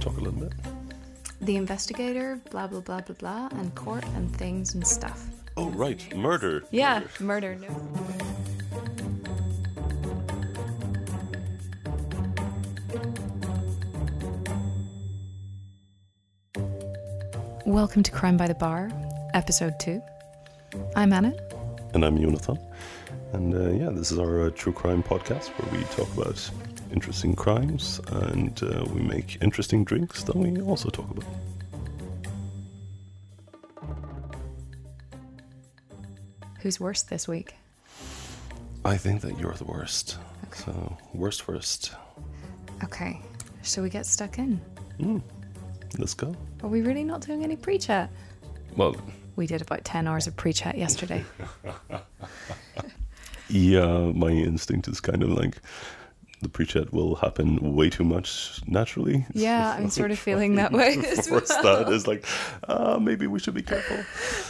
Talk a little bit. The investigator, blah blah blah blah blah, and court and things and stuff. Oh, right. Murder. Yeah, Murder. murder. No. Welcome to Crime by the Bar, episode two. I'm Anna. And I'm Jonathan. And uh, yeah, this is our uh, true crime podcast where we talk about interesting crimes and uh, we make interesting drinks that we also talk about. Who's worst this week? I think that you're the worst. So, worst first. Okay, shall we get stuck in? Let's go. Are we really not doing any pre chat? Well, We did about 10 hours of pre chat yesterday. yeah, my instinct is kind of like the pre-chat will happen way too much naturally. Yeah, I'm sort of feeling that way as well. that is like, uh, maybe we should be careful.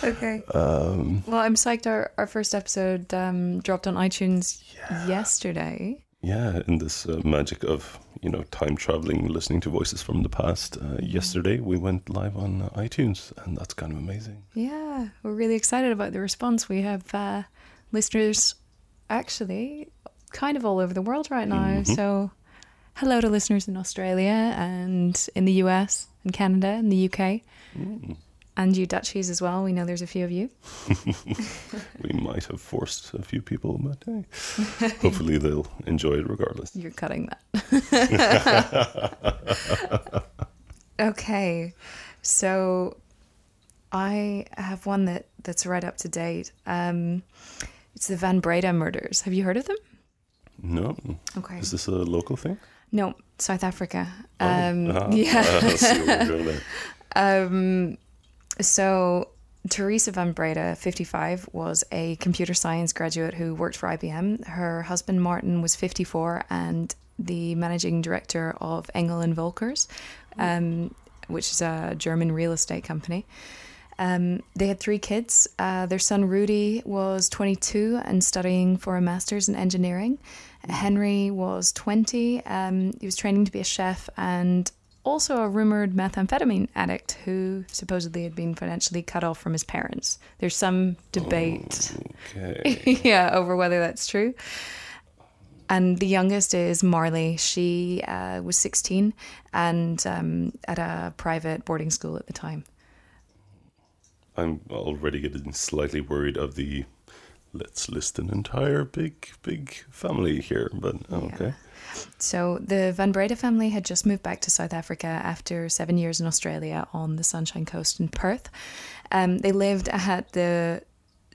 Okay. Um, Well, I'm psyched our, our first episode um, dropped on iTunes yesterday. Yeah, in this uh, magic of you know time traveling, listening to voices from the past. Uh, yesterday we went live on uh, iTunes, and that's kind of amazing. Yeah, we're really excited about the response. We have uh, listeners actually kind of all over the world right now. So, hello to listeners in Australia and in the US and Canada and the UK. And you Dutchies as well. We know there's a few of you. We might have forced a few people, but hey, hopefully they'll enjoy it regardless. You're cutting that. okay. So I have one that, that's right up to date. Um, it's the Van Breda murders. Have you heard of them? No, Okay. is this a local thing? No, South Africa. Um, Ah, yeah. I see what we're doing there. Um, so Teresa Van Breda, 55, was a computer science graduate who worked for IBM. Her husband Martin was 54 and the managing director of Engel and Volkers, um, which is a German real estate company. Um, they had three kids. Uh, their son Rudi was 22 and studying for a master's in engineering. Henri was 20. Um, he was training to be a chef and also a rumored methamphetamine addict who supposedly had been financially cut off from his parents. There's some debate, Okay. yeah, over whether that's true. And the youngest is Marli. She uh, was 16 and um, at a private boarding school at the time. I'm already getting slightly worried of the let's list an entire big, big family here, but oh, okay. So the Van Breda family had just moved back to South Africa after seven years in Australia on the Sunshine Coast in Perth. Um, they lived at the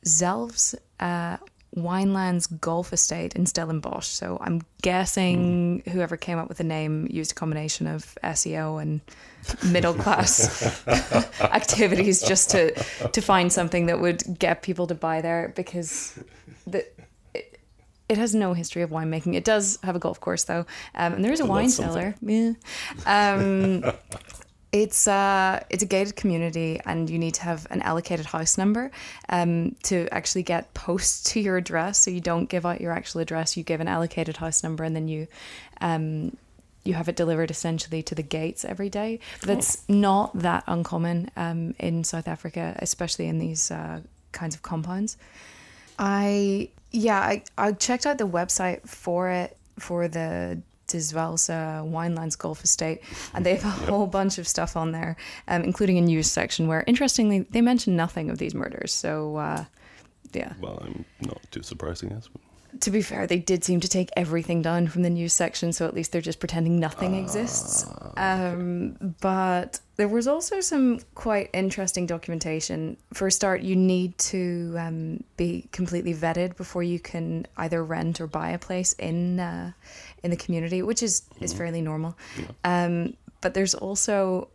Zalze uh, Winelands Golf Estate in Stellenbosch. So I'm guessing whoever came up with the name used a combination of SEO and middle class activities just to to find something that would get people to buy there because the it has no history of winemaking. It does have a golf course though, um, and there is a wine cellar. Yeah. Um, it's uh, it's a gated community, and you need to have an allocated house number um, to actually get posts to your address. So you don't give out your actual address; you give an allocated house number, and then you. Um, you have it delivered essentially to the gates every day. But that's not that uncommon um, in South Africa, especially in these uh, kinds of compounds. I yeah, I, I checked out the website for it for the De Zalze Winelands Golf Estate, and they have a whole bunch of stuff on there, um, including a news section where, interestingly, they mention nothing of these murders. So, uh, yeah. Well, I'm not too surprised, I guess. But To be fair, they did seem to take everything down from the news section, so at least they're just pretending nothing exists. Um, but there was also some quite interesting documentation. For a start, you need to um, be completely vetted before you can either rent or buy a place in uh, in the community, which is is fairly normal. Um, but there's also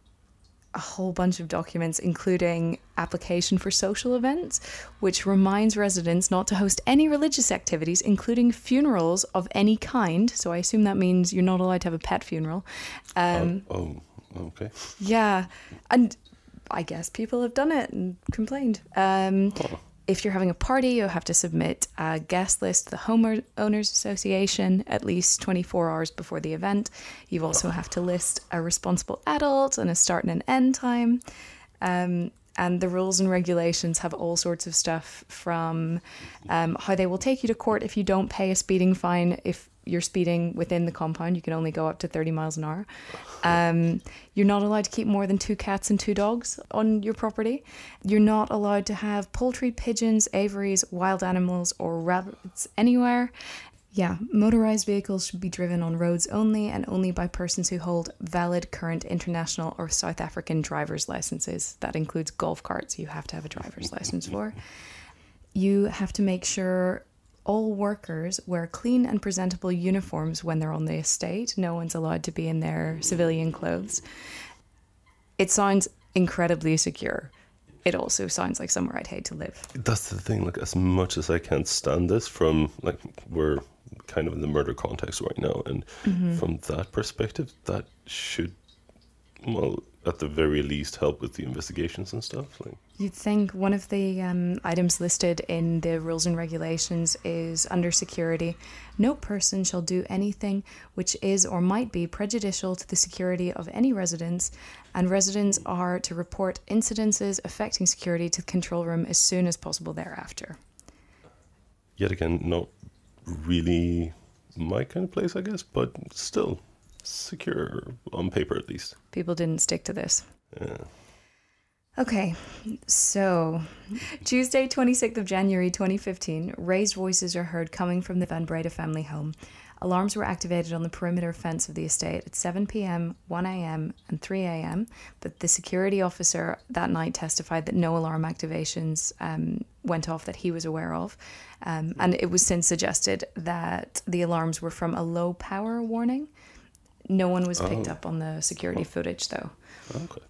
a whole bunch of documents, including application for social events, which reminds residents not to host any religious activities, including funerals of any kind. So I assume that means you're not allowed to have a pet funeral. Um, oh, okay. Yeah, and I guess people have done it and complained. Um, if you're having a party, you'll have to submit a guest list to the Homeowners Association at least 24 hours before the event. You also have to list a responsible adult and a start and an end time. Um, and the rules and regulations have all sorts of stuff from um, how they will take you to court if you don't pay a speeding fine if you're speeding within the compound you can only go up to 30 miles an hour um, you're not allowed to keep more than two cats and two dogs on your property you're not allowed to have poultry pigeons aviaries wild animals or rabbits anywhere yeah, motorized vehicles should be driven on roads only and only by persons who hold valid current international or South African driver's licenses. That includes golf carts, you have to have a driver's license for. You have to make sure all workers wear clean and presentable uniforms when they're on the estate. No one's allowed to be in their civilian clothes. It sounds incredibly secure. It also sounds like somewhere I'd hate to live. That's the thing. Like, as much as I can't stand this, from like we're kind of in the murder context right now, and mm-hmm. from that perspective, that should, well, at the very least, help with the investigations and stuff. Like, you'd think one of the um, items listed in the rules and regulations is under security. No person shall do anything which is or might be prejudicial to the security of any residence, and residents are to report incidences affecting security to the control room as soon as possible thereafter. Yet again, not really my kind of place, I guess, but still secure on paper at least. People didn't stick to this. Yeah. Okay, so Tuesday, 26th of January 2015, raised voices are heard coming from the Van Breda family home. Alarms were activated on the perimeter fence of the estate at 7 pm, 1 am, and 3 am, but the security officer that night testified that no alarm activations um, went off that he was aware of. Um, and it was since suggested that the alarms were from a low power warning. No one was picked oh. up on the security oh. footage, though. Okay.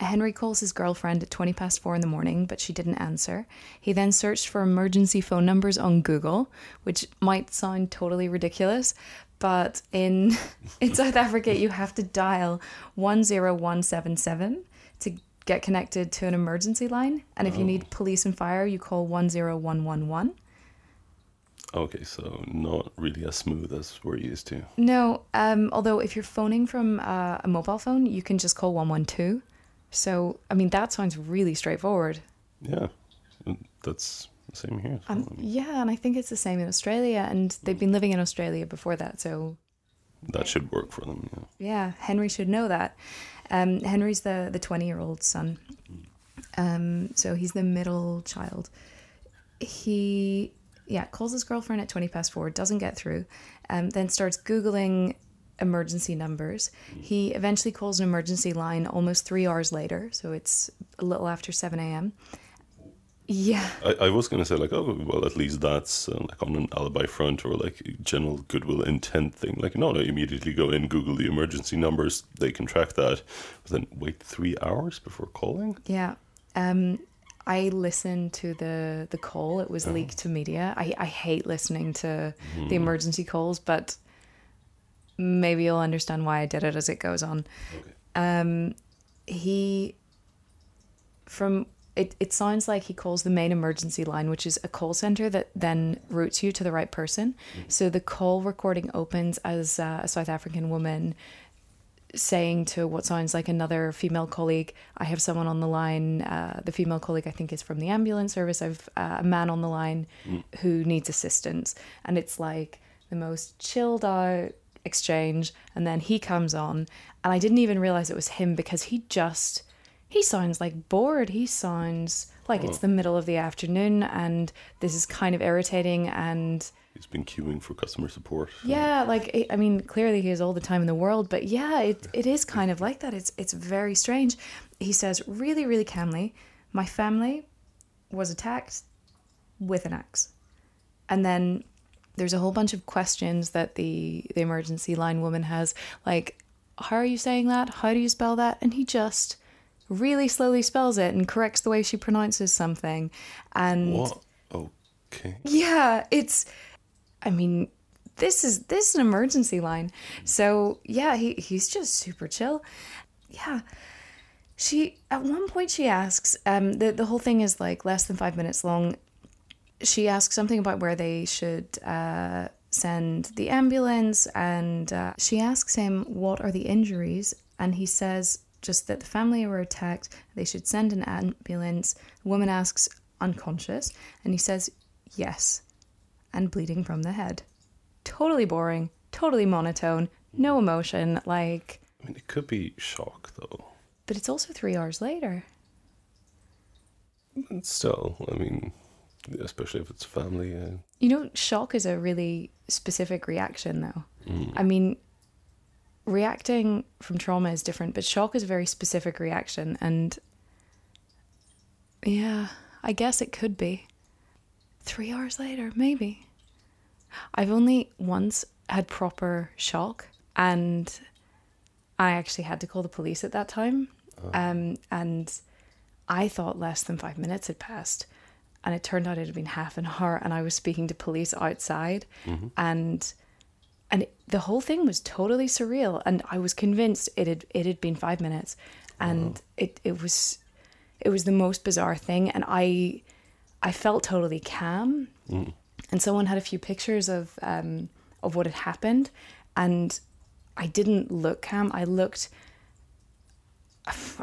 Henri calls his girlfriend at 20 past four in the morning, but she didn't answer. He then searched for emergency phone numbers on Google, which might sound totally ridiculous, but in in South Africa you have to dial 10177 to get connected to an emergency line, and if oh. you need police and fire, you call 10111. Okay, so not really as smooth as we're used to. No, um, although if you're phoning from uh, a mobile phone, you can just call 112. So, I mean, that sounds really straightforward. Yeah, that's the same here. So. Um, yeah, and I think it's the same in Australia, and they've been living in Australia before that, so. That should work for them, yeah. Yeah, Henri should know that. Um, Henri's the the twenty year old son, um, so he's the middle child. He yeah calls his girlfriend at twenty past four, doesn't get through, um, then starts googling emergency numbers. He eventually calls an emergency line almost three hours later, so it's a little after 7 a.m. Yeah. I, I was going to say, like, oh, well, at least that's uh, like on an alibi front or like general goodwill intent thing. Like, no, no, immediately go in, Google the emergency numbers, they can track that, but then wait three hours before calling? Yeah. Um, I listened to the the call. It was oh. leaked to media. I, I hate listening to mm. the hmm. emergency calls, but maybe you'll understand why I did it as it goes on. Okay. Um, he, from it, it sounds like he calls the main emergency line, which is a call center that then routes you to the right person. Mm-hmm. So the call recording opens as uh, a South African woman saying to what sounds like another female colleague, I have someone on the line. Uh, the female colleague, I think, is from the ambulance service. I've uh, a man on the line mm. who needs assistance. And it's like the most chilled out, exchange and then he comes on and I didn't even realize it was him because he just he sounds like bored. He sounds like oh. it's the middle of the afternoon and this is kind of irritating and he's been queuing for customer support. Yeah, like I mean, clearly he has all the time in the world, but yeah, it, it is kind of like that. It's it's very strange. He says really really calmly, "My family was attacked with an axe," and then there's a whole bunch of questions that the the emergency line woman has like how are you saying that? How do you spell that? And he just really slowly spells it and corrects the way she pronounces something. And what? Okay. Yeah it's i mean this is this is an emergency line so yeah he, he's just super chill yeah She at one point she asks, um, the the whole thing is like less than five minutes long. She asks something about where they should uh, send the ambulance, and uh, she asks him what are the injuries, and he says just that the family were attacked. They should send an ambulance. The woman asks unconscious, and he says yes, and bleeding from the head. Totally boring, totally monotone, no emotion. Like, I mean, it could be shock though. but it's also three hours later. And still, I mean, especially if it's family. Uh, You know, shock is a really specific reaction, though. I mean, reacting from trauma is different, but shock is a very specific reaction. And yeah, I guess it could be. Three hours later, maybe. I've only once had proper shock, and I actually had to call the police at that time. Um, and I thought less than five minutes had passed, and it turned out it had been half an hour. And I was speaking to police outside, and and it, the whole thing was totally surreal. And I was convinced it had it had been five minutes, and it it was it was the most bizarre thing. And I I felt totally calm, and someone had a few pictures of um, of what had happened, and I didn't look calm. I looked.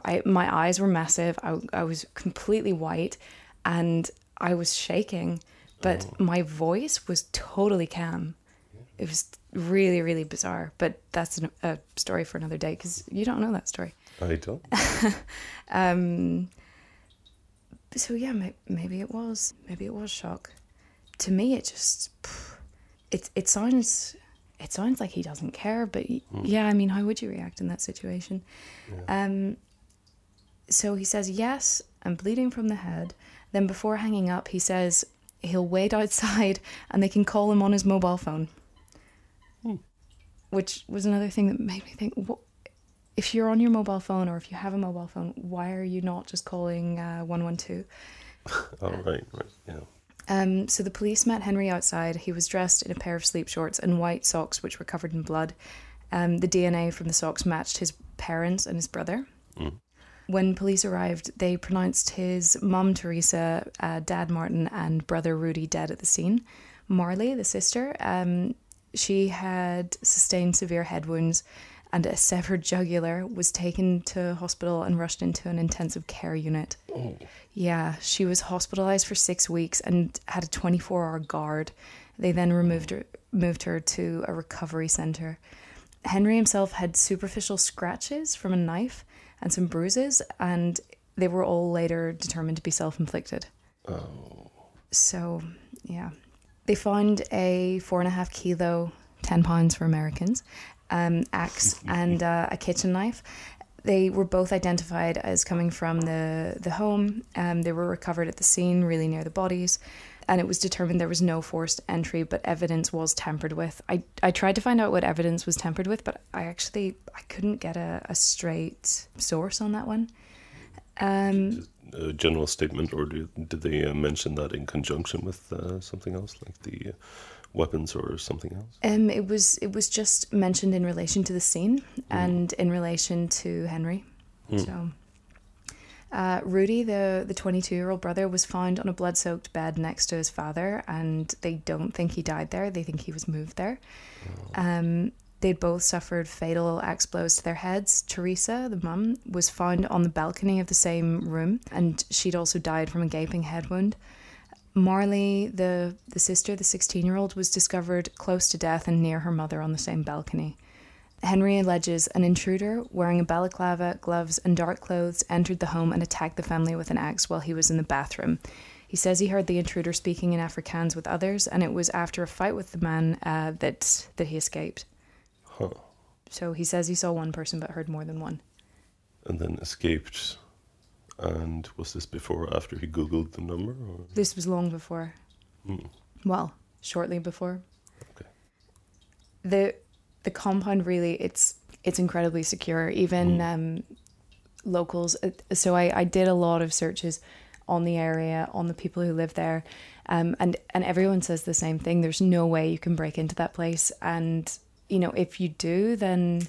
I, my eyes were massive. I, I was completely white, and I was shaking, but my voice was totally calm. It was really, really bizarre. But that's an, a story for another day because you don't know that story. I don't. Um, so yeah, may, maybe it was. Maybe it was shock. To me, it just it it sounds it sounds like he doesn't care. But y yeah, I mean, how would you react in that situation? Um, so he says yes, I'm bleeding from the head. Then before hanging up, he says he'll wait outside and they can call him on his mobile phone. Which was another thing that made me think, what, if you're on your mobile phone or if you have a mobile phone, why are you not just calling uh, 112? All right, right, yeah. Um, so the police met Henri outside. He was dressed in a pair of sleep shorts and white socks, which were covered in blood. Um, the DNA from the socks matched his parents and his brother. When police arrived, they pronounced his mum, Teresa, uh, dad, Martin, and brother, Rudi, dead at the scene. Marli, the sister, um, she had sustained severe head wounds and a severed jugular, was taken to hospital and rushed into an intensive care unit. Oh. Yeah, she was hospitalized for six weeks and had a 24 hour guard. They then removed her, moved her to a recovery center. Henri himself had superficial scratches from a knife and some bruises, and they were all later determined to be self inflicted. Oh, So, yeah. They found a four and a half kilo, 10 pounds for Americans, um, axe and uh, a kitchen knife. They were both identified as coming from the, the home. Um, they were recovered at the scene, really near the bodies. And it was determined there was no forced entry, but evidence was tampered with. I, I tried to find out what evidence was tampered with, but I actually I couldn't get a, a straight source on that one. Um, a general statement, or do, did they uh, mention that in conjunction with uh, something else, like the uh, weapons or something else? Um, it was it was just mentioned in relation to the scene and in relation to Henri. So, uh, Rudi, the the twenty two year old brother, was found on a blood soaked bed next to his father, and they don't think he died there. They think he was moved there. Um, they'd both suffered fatal axe blows to their heads. Teresa, the mum, was found on the balcony of the same room, and she'd also died from a gaping head wound. Marli, the, the sister, the 16 year old, was discovered close to death and near her mother on the same balcony. Henri alleges an intruder wearing a balaclava, gloves, and dark clothes entered the home and attacked the family with an axe while he was in the bathroom. He says he heard the intruder speaking in Afrikaans with others, and it was after a fight with the man uh, that that he escaped. Huh. So he says he saw one person but heard more than one. And then escaped. And was this before or after he Googled the number? Or? This was long before. Hmm. Well, shortly before. Okay. the the compound really it's it's incredibly secure even um locals uh, so I, I did a lot of searches on the area on the people who live there um and and everyone says the same thing there's no way you can break into that place and you know if you do then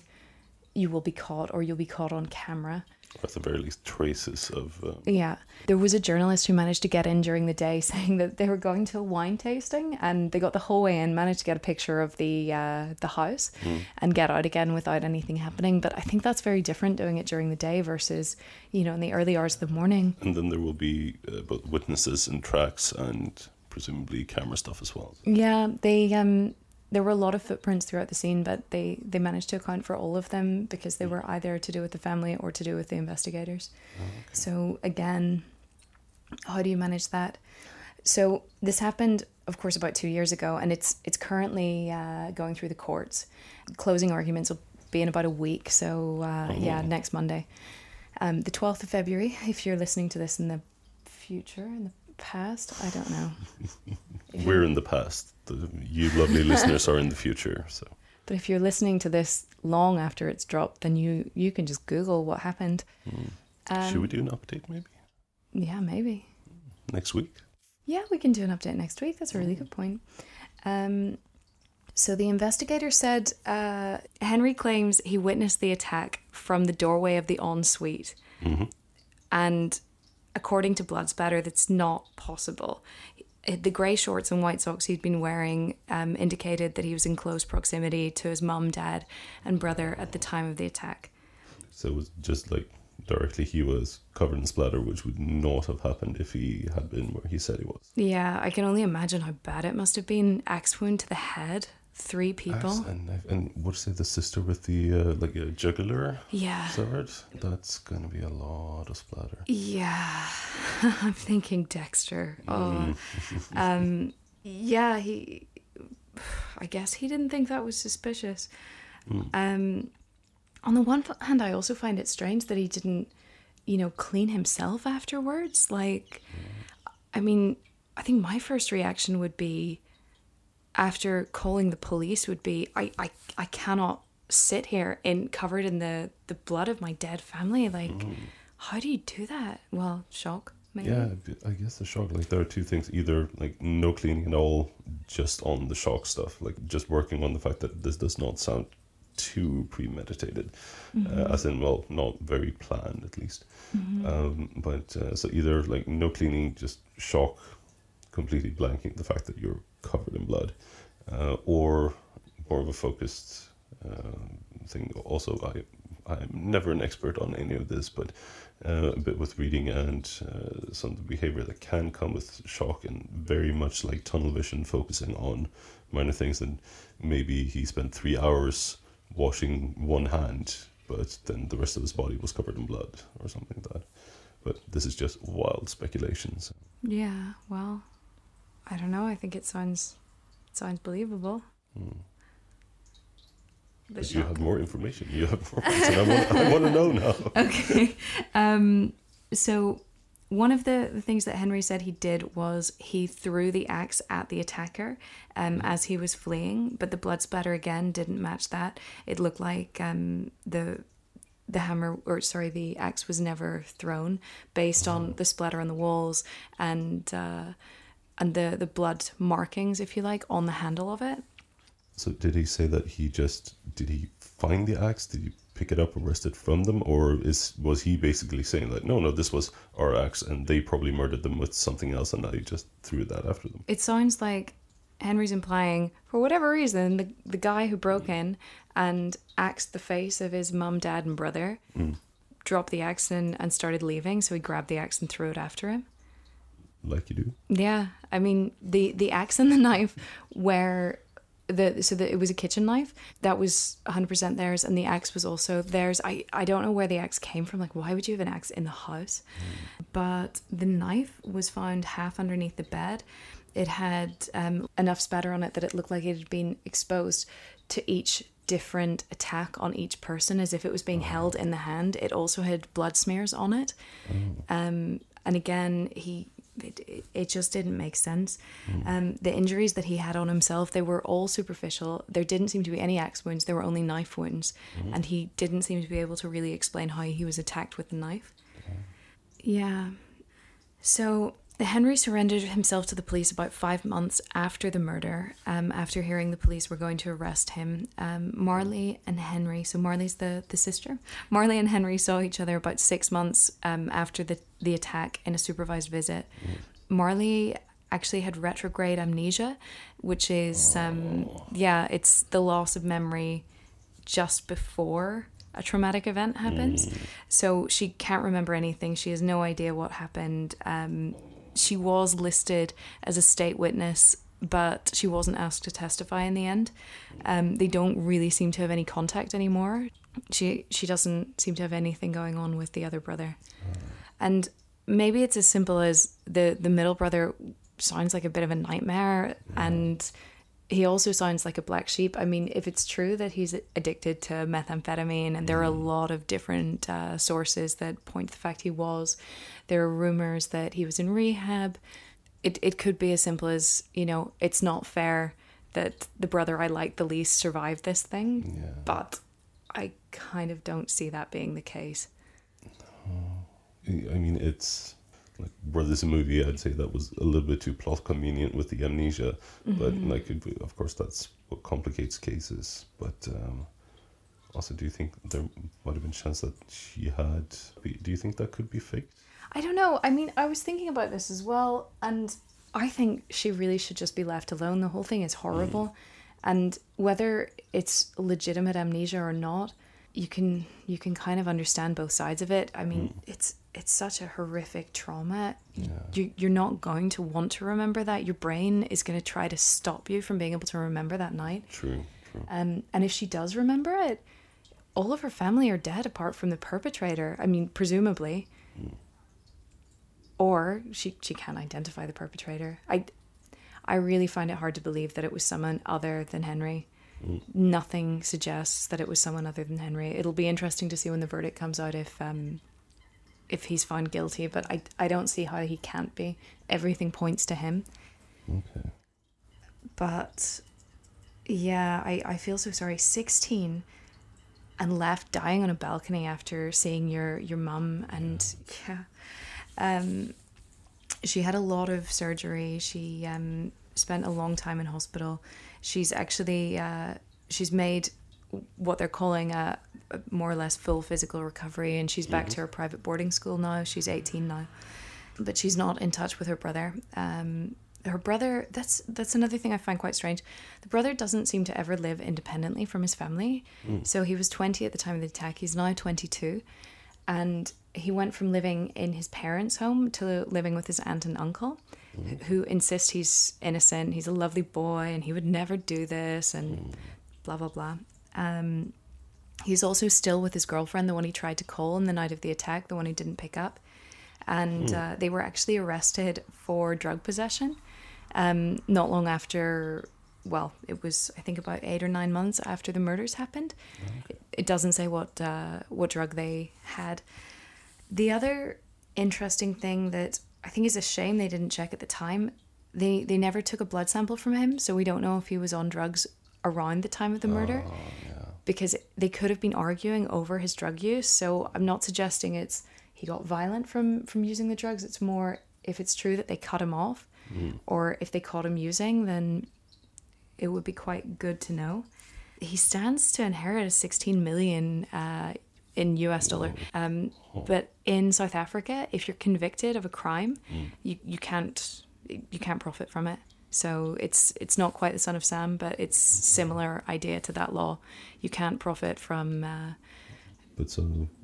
you will be caught or you'll be caught on camera Or at the very least, traces of. Uh, Yeah. There was a journalist who managed to get in during the day saying that they were going to a wine tasting and they got the whole way in, managed to get a picture of the uh, the house and get out again without anything happening. But I think that's very different doing it during the day versus, you know, in the early hours of the morning. and then there will be uh, both witnesses and tracks and presumably camera stuff as well. Yeah, they um there were a lot of footprints throughout the scene, but they they managed to account for all of them because they were either to do with the family or to do with the investigators. So again, how do you manage that? So this happened, of course, about two years ago, and it's it's currently uh, going through the courts. Closing arguments will be in about a week. So uh, yeah, next Monday, um, the twelfth of February. If you're listening to this in the future, in the past, I don't know. We're in the past. The, you lovely listeners are in the future. So But if you're listening to this long after it's dropped, then you you can just Google what happened. Um, should we do an update maybe Yeah, maybe. next week? Yeah, we can do an update next week. That's a really good point. Um, so the investigator said uh, Henri claims he witnessed the attack from the doorway of the ensuite, and according to blood spatter, that's not possible. The grey shorts and white socks he'd been wearing um, indicated that he was in close proximity to his mum, dad, and brother at the time of the attack. So it was just like directly he was covered in splatter, which would not have happened if he had been where he said he was. Yeah, I can only imagine how bad it must have been. Axe wound to the head, three people. And, and what say the sister with the uh, like a jugular? Yeah. sword? That's gonna be a lot of splatter. Yeah, I'm thinking Dexter. Oh, um, yeah. He, I guess he didn't think that was suspicious. Um, on the one hand, I also find it strange that he didn't, you know, clean himself afterwards. Like, I mean, I think my first reaction would be, after calling the police, would be, I, I, I cannot sit here in covered in the the blood of my dead family. Like, how do you do that? Well, shock. Maybe. Yeah, I guess the shock. Like there are two things: either like no cleaning at all, just on the shock stuff, like just working on the fact that this does not sound too premeditated, uh, as in well, not very planned at least. Um, but uh, so either like no cleaning, just shock, completely blanking the fact that you're covered in blood, uh, or more of a focused um thing. Also, I I'm never an expert on any of this, but uh, a bit with reading and uh, some of the behavior that can come with shock, and very much like tunnel vision, focusing on minor things. And maybe he spent three hours washing one hand, but then the rest of his body was covered in blood or something like that. But this is just wild speculations. Yeah. Well, I don't know. I think it sounds it sounds believable. The But you have more information. You have more. I want, I want to know now. okay. Um, so one of the, the things that Henri said he did was he threw the axe at the attacker um, as he was fleeing, but the blood splatter again didn't match that. It looked like um, the the hammer or sorry the axe was never thrown based on the splatter on the walls and uh, and the the blood markings if you like on the handle of it So did he say that he just did he find the axe? Did he pick it up and wrest it from them, or is was he basically saying like, no, no, this was our axe, and they probably murdered them with something else, and I just threw that after them? it sounds like Henri's implying, for whatever reason, the, the guy who broke mm. in and axed the face of his mum, dad, and brother mm. dropped the axe and, and started leaving. So he grabbed the axe and threw it after him. Like you do. Yeah, I mean the the axe and the knife were the so that it was a kitchen knife that was 100% theirs and the axe was also theirs. I I don't know where the axe came from. Like why would you have an axe in the house? But the knife was found half underneath the bed. It had um, enough spatter on it that it looked like it had been exposed to each different attack on each person as if it was being held in the hand. It also had blood smears on it. Um, and again, he it, it- just didn't make sense. Um, the injuries that he had on himself, they were all superficial. There didn't seem to be any axe wounds. There were only knife wounds, and he didn't seem to be able to really explain how he was attacked with the knife. Yeah. So Henri surrendered himself to the police about five months after the murder. Um, after hearing the police were going to arrest him, um, Marli and Henri. So Marli's the the sister. Marli and Henri saw each other about six months um, after the the attack in a supervised visit. Marli actually had retrograde amnesia, which is um, yeah, it's the loss of memory just before a traumatic event happens. So she can't remember anything. She has no idea what happened. Um, she was listed as a state witness, but she wasn't asked to testify in the end. Um, they don't really seem to have any contact anymore. She she doesn't seem to have anything going on with the other brother, and maybe it's as simple as the the middle brother sounds like a bit of a nightmare and he also sounds like a black sheep. I mean, if it's true that he's addicted to methamphetamine, and there are a lot of different uh, sources that point to the fact he was, there are rumors that he was in rehab. It, it could be as simple as, you know, it's not fair that the brother I like the least survived this thing, Yeah. but I kind of don't see that being the case. I mean, it's like Brothers a movie. I'd say that was a little bit too plot convenient with the amnesia, but like, it, of course, that's what complicates cases. But um, also, do you think there might have been a chance that she had? Do you think that could be faked? I don't know. I mean, I was thinking about this as well, and I think she really should just be left alone. The whole thing is horrible, and whether it's legitimate amnesia or not, you can you can kind of understand both sides of it. I mean, it's it's such a horrific trauma. Yeah. You you're not going to want to remember that. Your brain is going to try to stop you from being able to remember that night. True. True. Um, and if she does remember it, all of her family are dead apart from the perpetrator. I mean, presumably. Or she she can't identify the perpetrator. I I really find it hard to believe that it was someone other than Henri. Nothing suggests that it was someone other than Henri. It'll be interesting to see when the verdict comes out if um if he's found guilty, but I I don't see how he can't be. Everything points to him. Okay. But yeah, I, I feel so sorry. 16 and left dying on a balcony after seeing your, your mum. And yeah, um, she had a lot of surgery. She um, spent a long time in hospital. She's actually, uh, she's made what they're calling a, a more or less full physical recovery and she's back to her private boarding school now. She's 18 now. But she's not in touch with her brother. Um, her brother that's that's another thing I find quite strange. The brother doesn't seem to ever live independently from his family. So he was 20 at the time of the attack. He's now 22 and he went from living in his parents' home to living with his aunt and uncle wh- who insist he's innocent. He's a lovely boy and he would never do this and blah blah blah. Um He's also still with his girlfriend, the one he tried to call on the night of the attack, the one he didn't pick up. And uh, they were actually arrested for drug possession um, not long after, well, it was, I think, about eight or nine months after the murders happened. It, it doesn't say what, uh, what drug they had. The other interesting thing that I think it's a shame they didn't check at the time, they, they never took a blood sample from him, so we don't know if he was on drugs around the time of the murder because they could have been arguing over his drug use. So I'm not suggesting it's he got violent from from using the drugs. It's more if it's true that they cut him off, or if they caught him using, then it would be quite good to know. He stands to inherit a 16 million uh, in US dollar. Um, but in South Africa, if you're convicted of a crime, you, you can't you can't profit from it. So it's it's not quite the son of Sam, but it's similar idea to that law. You can't profit from. Uh, But so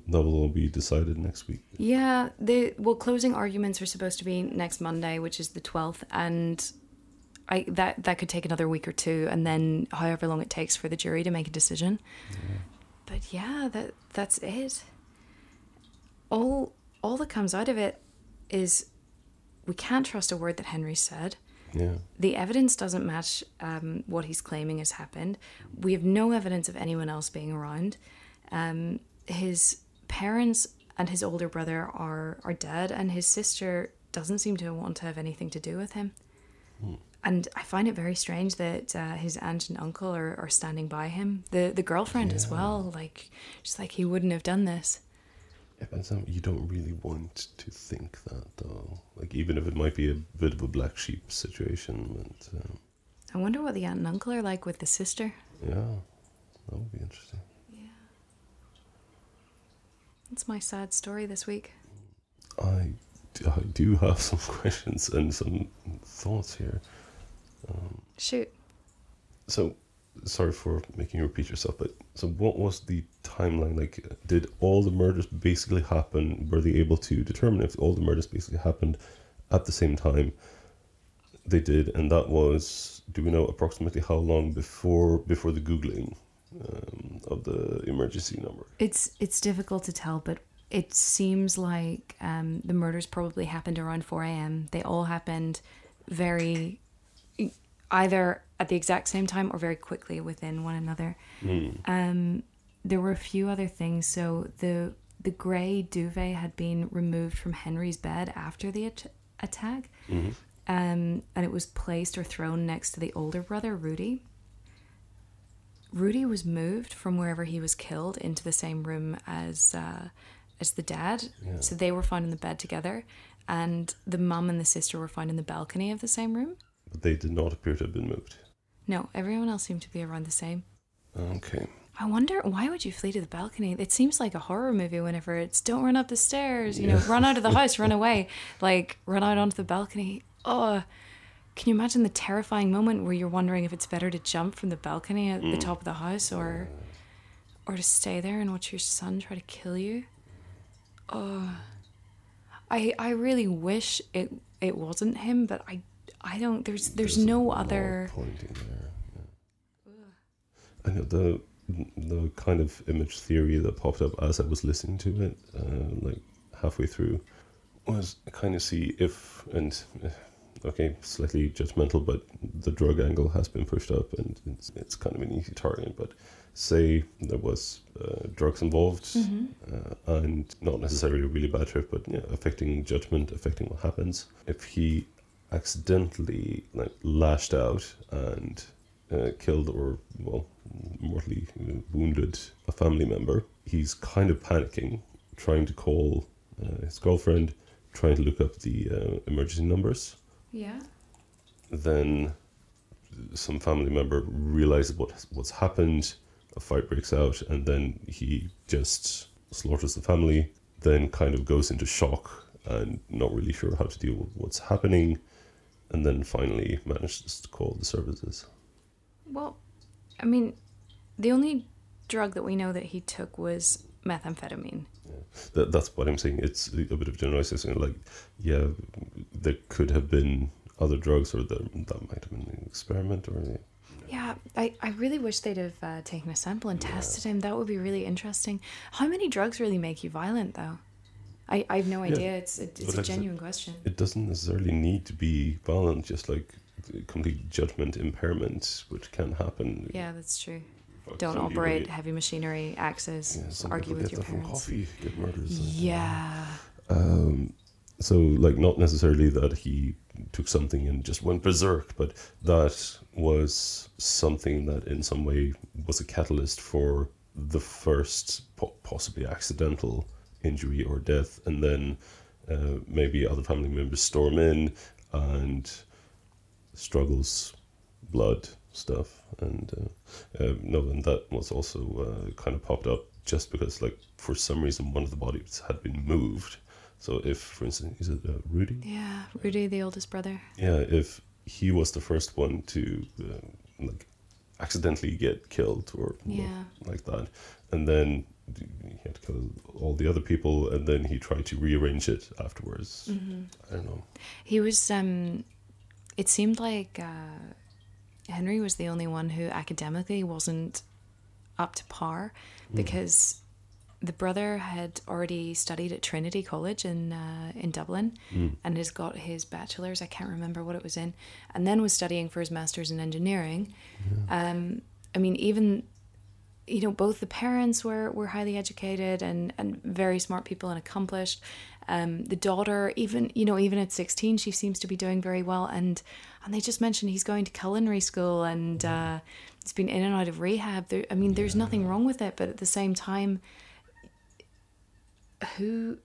that will be decided next week. yeah, the well, closing arguments are supposed to be next Monday, which is the twelfth, and I that that could take another week or two, and then however long it takes for the jury to make a decision. But yeah, that that's it. All all that comes out of it is we can't trust a word that Henri said. Yeah. The evidence doesn't match um, what he's claiming has happened. We have no evidence of anyone else being around. Um, his parents and his older brother are are dead, and his sister doesn't seem to want to have anything to do with him. And I find it very strange that uh, his aunt and uncle are, are standing by him. The the girlfriend as well, like she's like he wouldn't have done this. Yeah, but some, you don't really want to think that though. Like even if it might be a bit of a black sheep situation, but um, I wonder what the aunt and uncle are like with the sister. yeah, that would be interesting. Yeah, that's my sad story this week. I, I do have some questions and some thoughts here. Shoot. So, sorry for making you repeat yourself, but so what was the timeline? Like, did all the murders basically happen? Were they able to determine if all the murders basically happened at the same time? They did, and that was. Do we know approximately how long before before the googling um, of the emergency number? It's it's difficult to tell, but it seems like um, the murders probably happened around 4 a.m. They all happened very either at the exact same time or very quickly within one another. Um, there were a few other things. So the the grey duvet had been removed from Henri's bed after the at- attack, um, and it was placed or thrown next to the older brother, Rudi. Rudi was moved from wherever he was killed into the same room as uh, as the dad. Yeah. So they were found in the bed together, and the mum and the sister were found in the balcony of the same room. But they did not appear to have been moved. No, everyone else seemed to be around the same. Okay. I wonder why would you flee to the balcony? It seems like a horror movie whenever it's don't run up the stairs, you know, run out of the house, run away, like run out onto the balcony. Oh, can you imagine the terrifying moment where you're wondering if it's better to jump from the balcony at the mm. top of the house or or to stay there and watch your son try to kill you? Oh, I I really wish it it wasn't him, but I I don't. There's there's There's no other. pointing there. Yeah. I know the the kind of image theory that popped up as I was listening to it, uh, like halfway through, was kind of see if and uh, okay, slightly judgmental, but the drug angle has been pushed up, and it's it's kind of an easy target. But say there was uh, drugs involved, uh, and not necessarily a really bad trip, but yeah, affecting judgment, affecting what happens. If he accidentally like lashed out and uh, killed or well mortally uh, wounded a family member, he's kind of panicking, trying to call uh, his girlfriend, trying to look up the uh, emergency numbers. Yeah. Then some family member realizes what what's happened. A fight breaks out, and then he just slaughters the family. Then kind of goes into shock and not really sure how to deal with what's happening, and then finally managed to call the services. Well, I mean, the only drug that we know that he took was methamphetamine. That, that's what I'm saying. It's a bit of generalization. Like, yeah, there could have been other drugs, or there, that might have been an experiment, or Yeah, I, I really wish they'd have uh, taken a sample and tested him. That would be really interesting. How many drugs really make you violent, though? I, I have no idea. It's, it, it's a I said, genuine question. it doesn't necessarily need to be violent. Just like complete judgment impairment, which can happen. Yeah, that's true. Don't operate get- heavy machinery, axes, Yeah, argue with your parents. coffee, get murdered. Yeah. Um, so like not necessarily that he took something and just went berserk, but that was something that in some way was a catalyst for the first po- possibly accidental injury or death, and then uh, maybe other family members storm in and struggles, blood stuff, and uh, uh, no, and that was also uh, kind of popped up just because like for some reason one of the bodies had been moved. So if, for instance, is it uh, Rudi? Yeah, Rudi, the oldest brother. Yeah, if he was the first one to uh, like accidentally get killed or Yeah. like that, and then he had to kill all the other people, and then he tried to rearrange it afterwards. Mm-hmm. I don't know. He was, um, it seemed like uh, Henri was the only one who academically wasn't up to par because the brother had already studied at Trinity College in uh, in Dublin and has got his bachelor's. I can't remember what it was in, and then was studying for his master's in engineering. Um, I mean, even you know, both the parents were were highly educated and and very smart people and accomplished. Um, the daughter, even you know, even at sixteen, she seems to be doing very well. And and they just mentioned he's going to culinary school and uh, he's been in and out of rehab. There, I mean, there's nothing wrong with it, but at the same time, who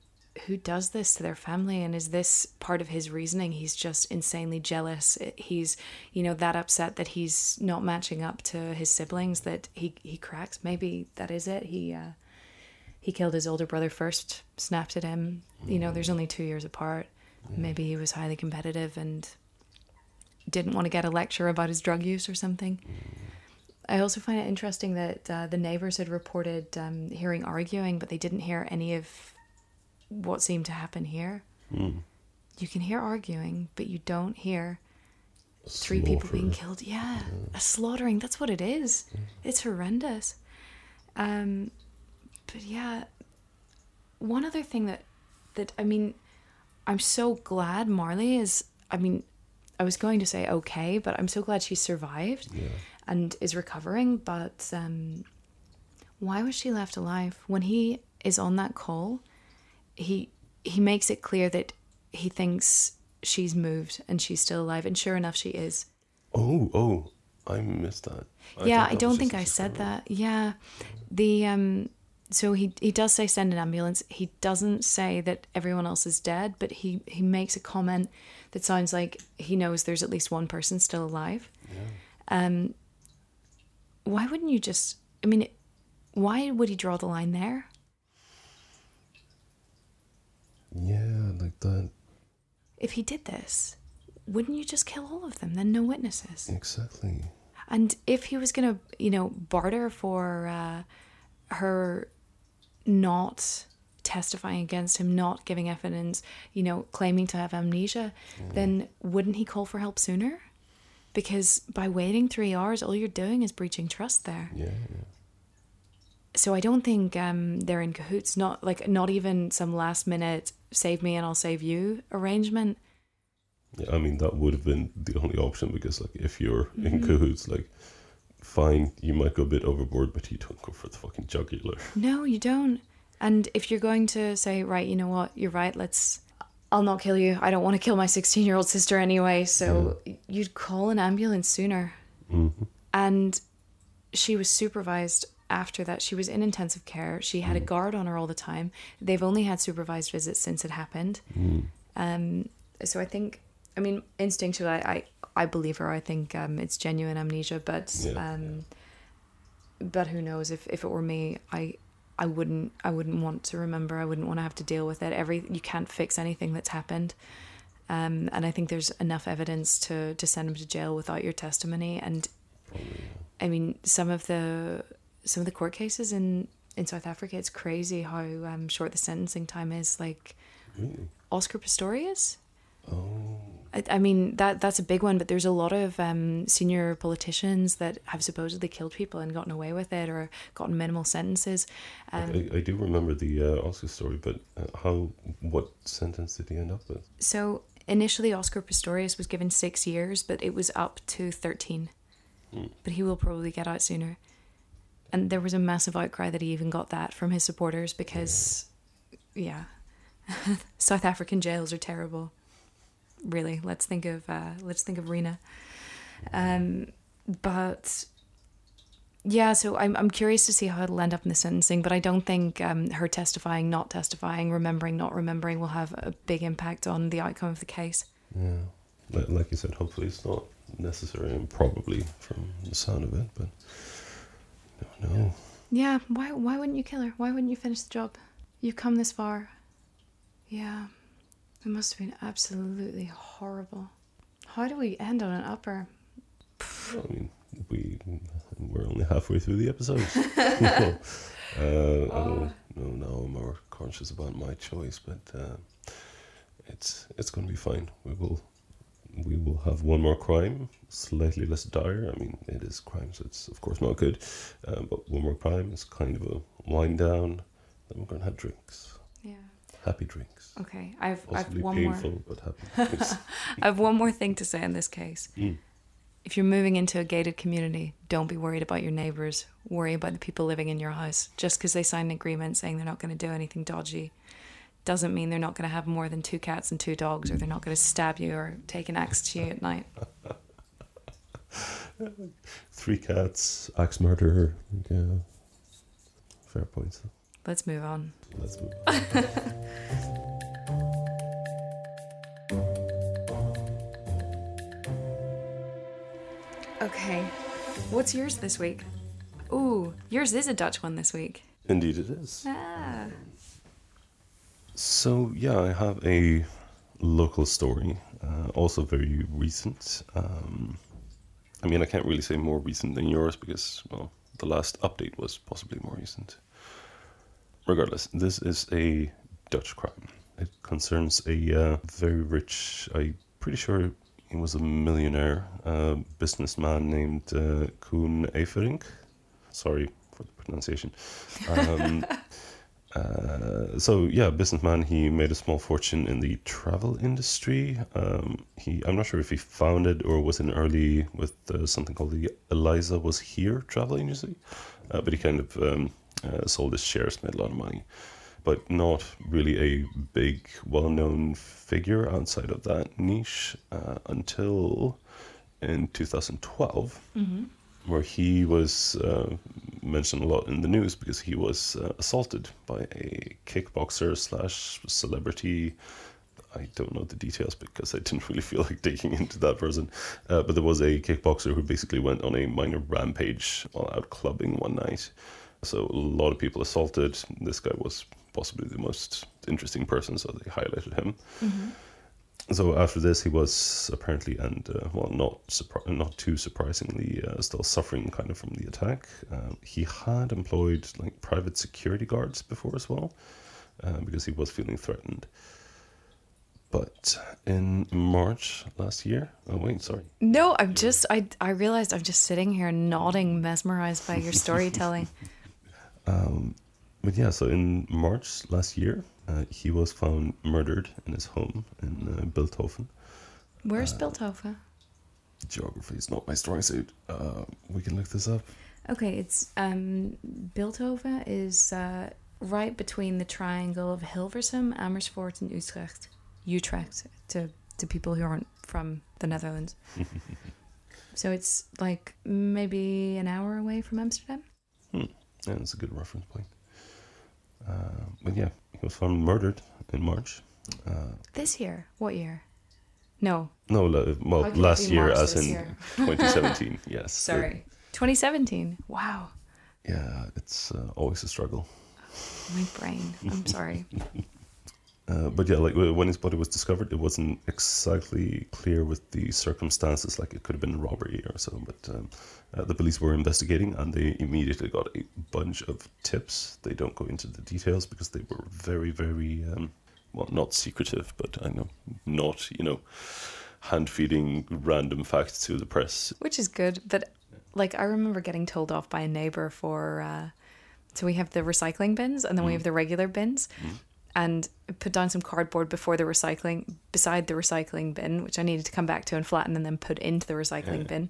who does this to their family? And is this part of his reasoning? He's just insanely jealous. He's you know that upset that he's not matching up to his siblings that he he cracks. Maybe that is it. He uh he killed his older brother first snapped at him. You know there's only 2 years apart. Maybe he was highly competitive and didn't want to get a lecture about his drug use or something. I also find it interesting that uh, the neighbors had reported um, hearing arguing, but they didn't hear any of what seemed to happen here. Mm. You can hear arguing, but you don't hear three people being killed. Yeah, a slaughtering. That's what it is. It's horrendous. Um, but yeah, one other thing that that I mean, I'm so glad Marli is. I mean, I was going to say okay, but I'm so glad she survived Yeah. and is recovering. But um, why was she left alive? When he is on that call, he he makes it clear that he thinks she's moved and she's still alive, and sure enough, she is. Oh, oh, I missed that. yeah, thought I don't think I said that. Yeah, the um, so he he does say send an ambulance. He doesn't say that everyone else is dead, but he he makes a comment that sounds like he knows there's at least one person still alive. Yeah. Um, why wouldn't you just? I mean, why would he draw the line there? Yeah, like that. If he did this, wouldn't you just kill all of them? Then no witnesses. Exactly. And if he was gonna, you know, barter for uh, her not testifying against him, not giving evidence, you know, claiming to have amnesia, then wouldn't he call for help sooner? Because by waiting three hours, all you're doing is breaching trust there. Yeah, yeah. So I don't think um, they're in cahoots. Not like not even some last minute save me and I'll save you arrangement. Yeah, I mean that would have been the only option because like if you're in Mm-hmm. cahoots, like fine, you might go a bit overboard, but you don't go for the fucking jugular. No, you don't. And if you're going to say, right, you know what, you're right, let's. I'll not kill you. I don't want to kill my 16 year old sister anyway. So you'd call an ambulance sooner. Mm-hmm. And she was supervised after that. She was in intensive care. She had a guard on her all the time. They've only had supervised visits since it happened. Um, so I think, I mean, instinctually, I, I, I believe her. I think um, it's genuine amnesia, but Yeah, um, but who knows? If, if it were me, I I wouldn't I wouldn't want to remember. I wouldn't want to have to deal with it. Every you can't fix anything that's happened. Um, and I think there's enough evidence to to send him to jail without your testimony. And I mean, some of the some of the court cases in in South Africa, it's crazy how um, short the sentencing time is. Like Really? Oscar Pistorius. Oh, I, I mean that that's a big one, but there's a lot of um, senior politicians that have supposedly killed people and gotten away with it or gotten minimal sentences. Um, I, I do remember the uh, Oscar story, but uh, how? What sentence did he end up with? So initially, Oscar Pistorius was given six years, but it was up to 13. But he will probably get out sooner. And there was a massive outcry that he even got that from his supporters because, yeah, South African jails are terrible. Really, let's think of uh, let's think of Rena. Um, but yeah, so I'm I'm curious to see how it'll end up in the sentencing, but I don't think um, her testifying, not testifying, remembering, not remembering will have a big impact on the outcome of the case. Yeah, like, like you said, hopefully it's not necessary, and probably from the sound of it, but no, no. Yeah, why why wouldn't you kill her? Why wouldn't you finish the job? You've come this far. Yeah. It must have been absolutely horrible. How do we end on an upper? I mean, we we're only halfway through the episode. uh, oh. no, now I'm more conscious about my choice, but uh, it's it's going to be fine. We will we will have one more crime, slightly less dire. I mean, it is crime, so it's of course not good. Uh, but one more crime is kind of a wind down. Then we're going to have drinks, Yeah. happy drinks. Okay. I've I've one painful, more but happy. I have one more thing to say in this case. Mm. If you're moving into a gated community, don't be worried about your neighbors. Worry about the people living in your house. Just because they signed an agreement saying they're not going to do anything dodgy doesn't mean they're not going to have more than two cats and two dogs or they're not going to stab you or take an axe to you at night. Three cats, axe murder. Yeah, fair points. let's move on. Let's move. Okay, what's yours this week? Ooh, yours is a Dutch one this week. Indeed, it is. Ah. So yeah, I have a local story, uh, also very recent. Um, I mean, I can't really say more recent than yours because, well, the last update was possibly more recent. Regardless, this is a Dutch crime. It concerns a uh, very rich, I'm pretty sure he was a millionaire, uh, businessman named uh, Koen. Sorry for the pronunciation. Um, uh, so yeah, businessman. He made a small fortune in the travel industry. Um, he, I'm not sure if he founded or was in early with uh, something called the Eliza Was Here travel agency, uh, but he kind of um, uh, sold his shares, made a lot of money, but not really a big, well-known figure outside of that niche uh, until in 2012 where he was uh, mentioned a lot in the news because he was uh, assaulted by a kickboxer slash celebrity. I don't know the details because I didn't really feel like digging into that person. Uh, but there was a kickboxer who basically went on a minor rampage while out clubbing one night. So a lot of people assaulted. This guy was possibly the most interesting person, so they highlighted him so after this, he was apparently, and uh, well, not surpri- not too surprisingly, uh, still suffering kind of from the attack. Um, he had employed like private security guards before as well, uh, because he was feeling threatened. But in March last year, oh wait, sorry, No, I'm just I I realized I'm just sitting here nodding, mesmerized by your storytelling. but yeah, so in March last year, uh, he was found murdered in his home in uh, Bilthoven. Where's Bilthoven? Geography is not my strong suit. Uh, we can look this up. Okay, it's um Bilthoven is uh, right between the triangle of Hilversum, Amersfoort, and Utrecht. Utrecht to to people who aren't from the Netherlands. so it's like maybe an hour away from Amsterdam. Yeah, that's a good reference point. Uh, but yeah, was found murdered in March. Uh, This year? What year? No, no, well, last year, March as in year? 2017. yes. sorry, 2017. Wow, yeah, it's uh, always a struggle. my brain. I'm sorry. Uh, but yeah, like when his body was discovered, it wasn't exactly clear with the circumstances. Like it could have been a robbery or so. But um, uh, the police were investigating, and they immediately got a bunch of tips. They don't go into the details because they were very, very um, well, not secretive, but I know not you know hand feeding random facts to the press. which is good. But like, I remember getting told off by a neighbor for. Uh, so we have the recycling bins, and then we have the regular bins, and put down some cardboard before the recycling, beside the recycling bin, which I needed to come back to and flatten, and then put into the recycling Yeah. bin.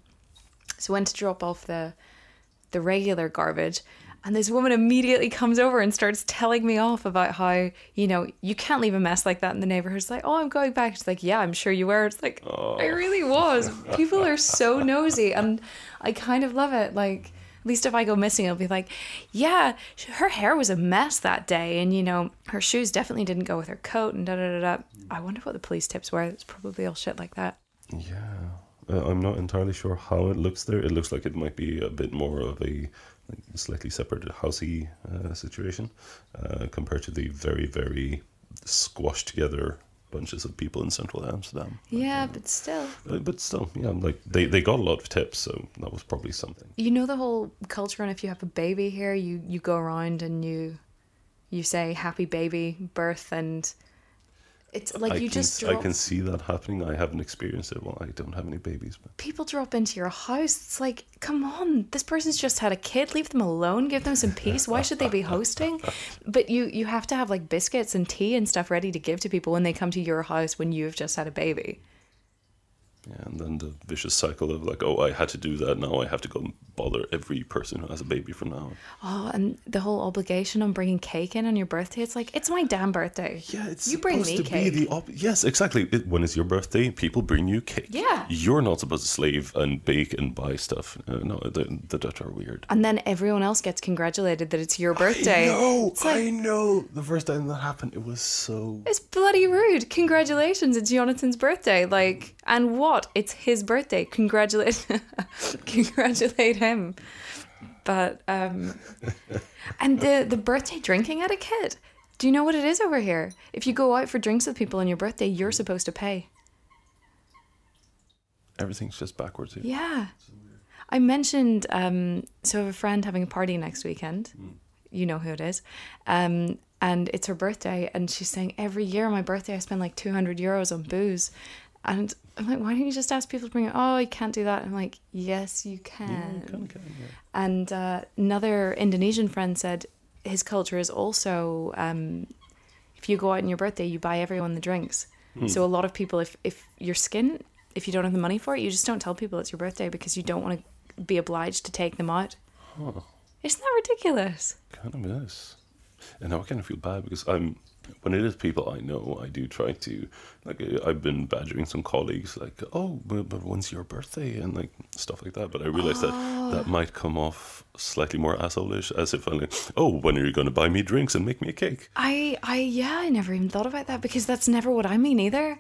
So I went to drop off the the regular garbage. And this woman immediately comes over and starts telling me off about how, you know, you can't leave a mess like that in the neighborhood. It's like, oh, I'm going back. She's like, yeah, I'm sure you were. It's like, I oh. really was. People are so nosy. And I kind of love it. Like, at least if I go missing, it'll be like, yeah, her hair was a mess that day. And, you know, her shoes definitely didn't go with her coat and da da da da. I wonder what the police tips were. It's probably all shit like that. Yeah, uh, I'm not entirely sure how it looks there. It looks like it might be a bit more of a like, slightly separated housey uh, situation uh, compared to the very, very squashed together bunches of people in central Amsterdam. Yeah, um, but still. But still, yeah, like they, they got a lot of tips, so that was probably something. You know the whole culture, and if you have a baby here, you you go around and you you say happy baby birth, and it's like I you can, just I can see that happening. I haven't experienced it. Well, I don't have any babies, but People drop into your house. It's like, come on, this person's just had a kid. Leave them alone. Give them some peace. Why should they be hosting? But you you have to have like biscuits and tea and stuff ready to give to people when they come to your house when you've just had a baby. Yeah, and then the vicious cycle of like, oh, I had to do that. Now I have to go and bother every person who has a baby from now. on. Oh, and the whole obligation on bringing cake in on your birthday. It's like it's my damn birthday. Yeah, it's you bring me to cake. be the op- yes, exactly. It, when it's your birthday, people bring you cake. Yeah. you're not supposed to slave and bake and buy stuff. Uh, no, the the Dutch are weird. and then everyone else gets congratulated that it's your birthday. No, like- I know. The first time that happened, it was so. It's bloody rude. Congratulations, it's Jonathan's birthday. Like, and what? It's his birthday. Congratulate, congratulate him. But um, and the the birthday drinking etiquette. Do you know what it is over here? If you go out for drinks with people on your birthday, you're supposed to pay. Everything's just backwards here. Yeah. I mentioned, um, so I have a friend having a party next weekend. You know who it is. Um, and it's her birthday. And she's saying, every year on my birthday, I spend like 200 euros on booze. And I'm like, why don't you just ask people to bring it? Oh, you can't do that. I'm like, yes, you can. Kinda can, yeah. And uh, another Indonesian friend said his culture is also um, if you go out on your birthday, you buy everyone the drinks. So a lot of people, if if your skin, if you don't have the money for it, you just don't tell people it's your birthday because you don't want to be obliged to take them out. Huh. Isn't that ridiculous? Kind of is. And now I kind of feel bad because I'm when it is people I know, I do try to like I've been badgering some colleagues like, oh, but, but when's your birthday and like stuff like that. But I realize that that might come off slightly more assholeish, as if I'm like, oh, when are you going to buy me drinks and make me a cake? I I yeah, I never even thought about that because that's never what I mean either.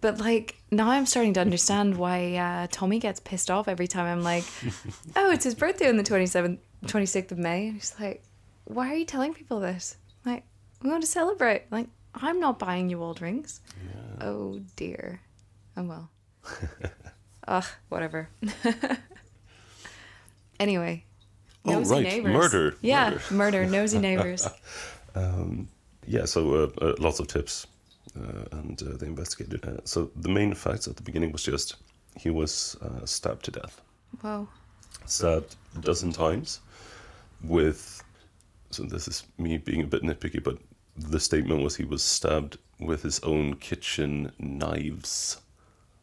But like now I'm starting to understand why uh, Tommy gets pissed off every time I'm like, oh, it's his birthday on the 27th, 26th of May. And he's like, why are you telling people this? Like, we want to celebrate. Like, I'm not buying you all drinks. Oh dear. Oh well. Ugh, whatever. anyway. Oh, Nosy right, neighbors. murder, Yeah, murder. murder, nosy neighbors. Yeah, so uh, uh, lots of tips, uh, and uh, they investigated. Uh, so the main facts at the beginning was just he was uh, stabbed to death. Whoa. stabbed a dozen times with so this is me being a bit nitpicky but the statement was he was stabbed with his own kitchen knives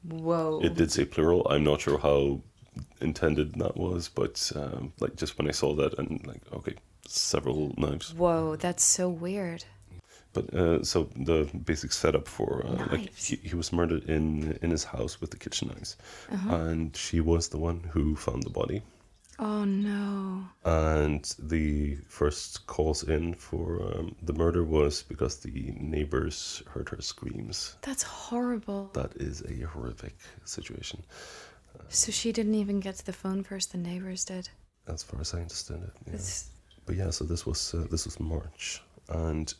Whoa. it did say plural i'm not sure how intended that was but um, like just when i saw that and like okay several knives Whoa, that's so weird. but uh, so the basic setup for uh, like he, he was murdered in in his house with the kitchen knives Uh-huh. and she was the one who found the body Oh no. and the first calls in for um, the murder was because the neighbors heard her screams. That's horrible. That is a horrific situation, So she didn't even get to the phone first, the neighbors did. as far as I understand it. Yeah. It's But yeah, so this was uh, this was March, and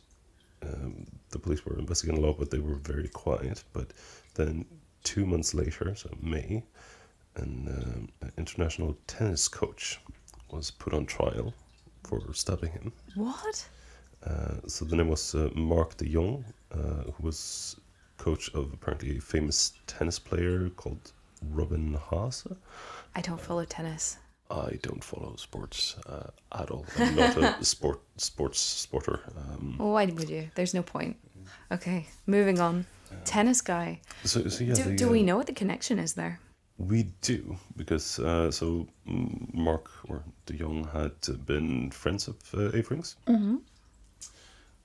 um, the police were investigating a lot, but they were very quiet. But then two months later, so May, an, um, an international tennis coach was put on trial for stabbing him. what? Uh, so the name was uh, Mark de Jong, uh, who was coach of apparently a famous tennis player called Robin Haase. I don't follow tennis. I don't follow sports uh, at all. I'm not a sport sports sporter. Um, why would you? There's no point. Okay, moving on. Tennis guy. so, so yeah, Do, the, do uh, we know what the connection is there? We do because uh, so mm, Mark or De Jong had been friends of uh, Everink's. Mm-hmm.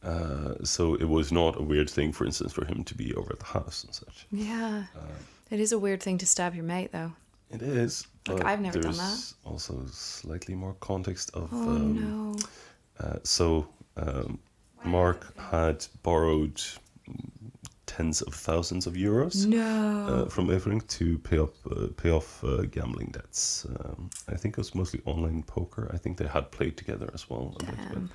Uh, so it was not a weird thing, for instance, for him to be over at the house and such. Yeah. it is a weird thing to stab your mate, though. It is. Like, I've never done there's Also, slightly more context of. Oh um, no. uh, so, um, Mark had borrowed tens of thousands of euros No. uh, from Everink to pay up, uh, pay off uh, gambling debts. Um, I think it was mostly online poker. I think they had played together as well. a bit, but Damn.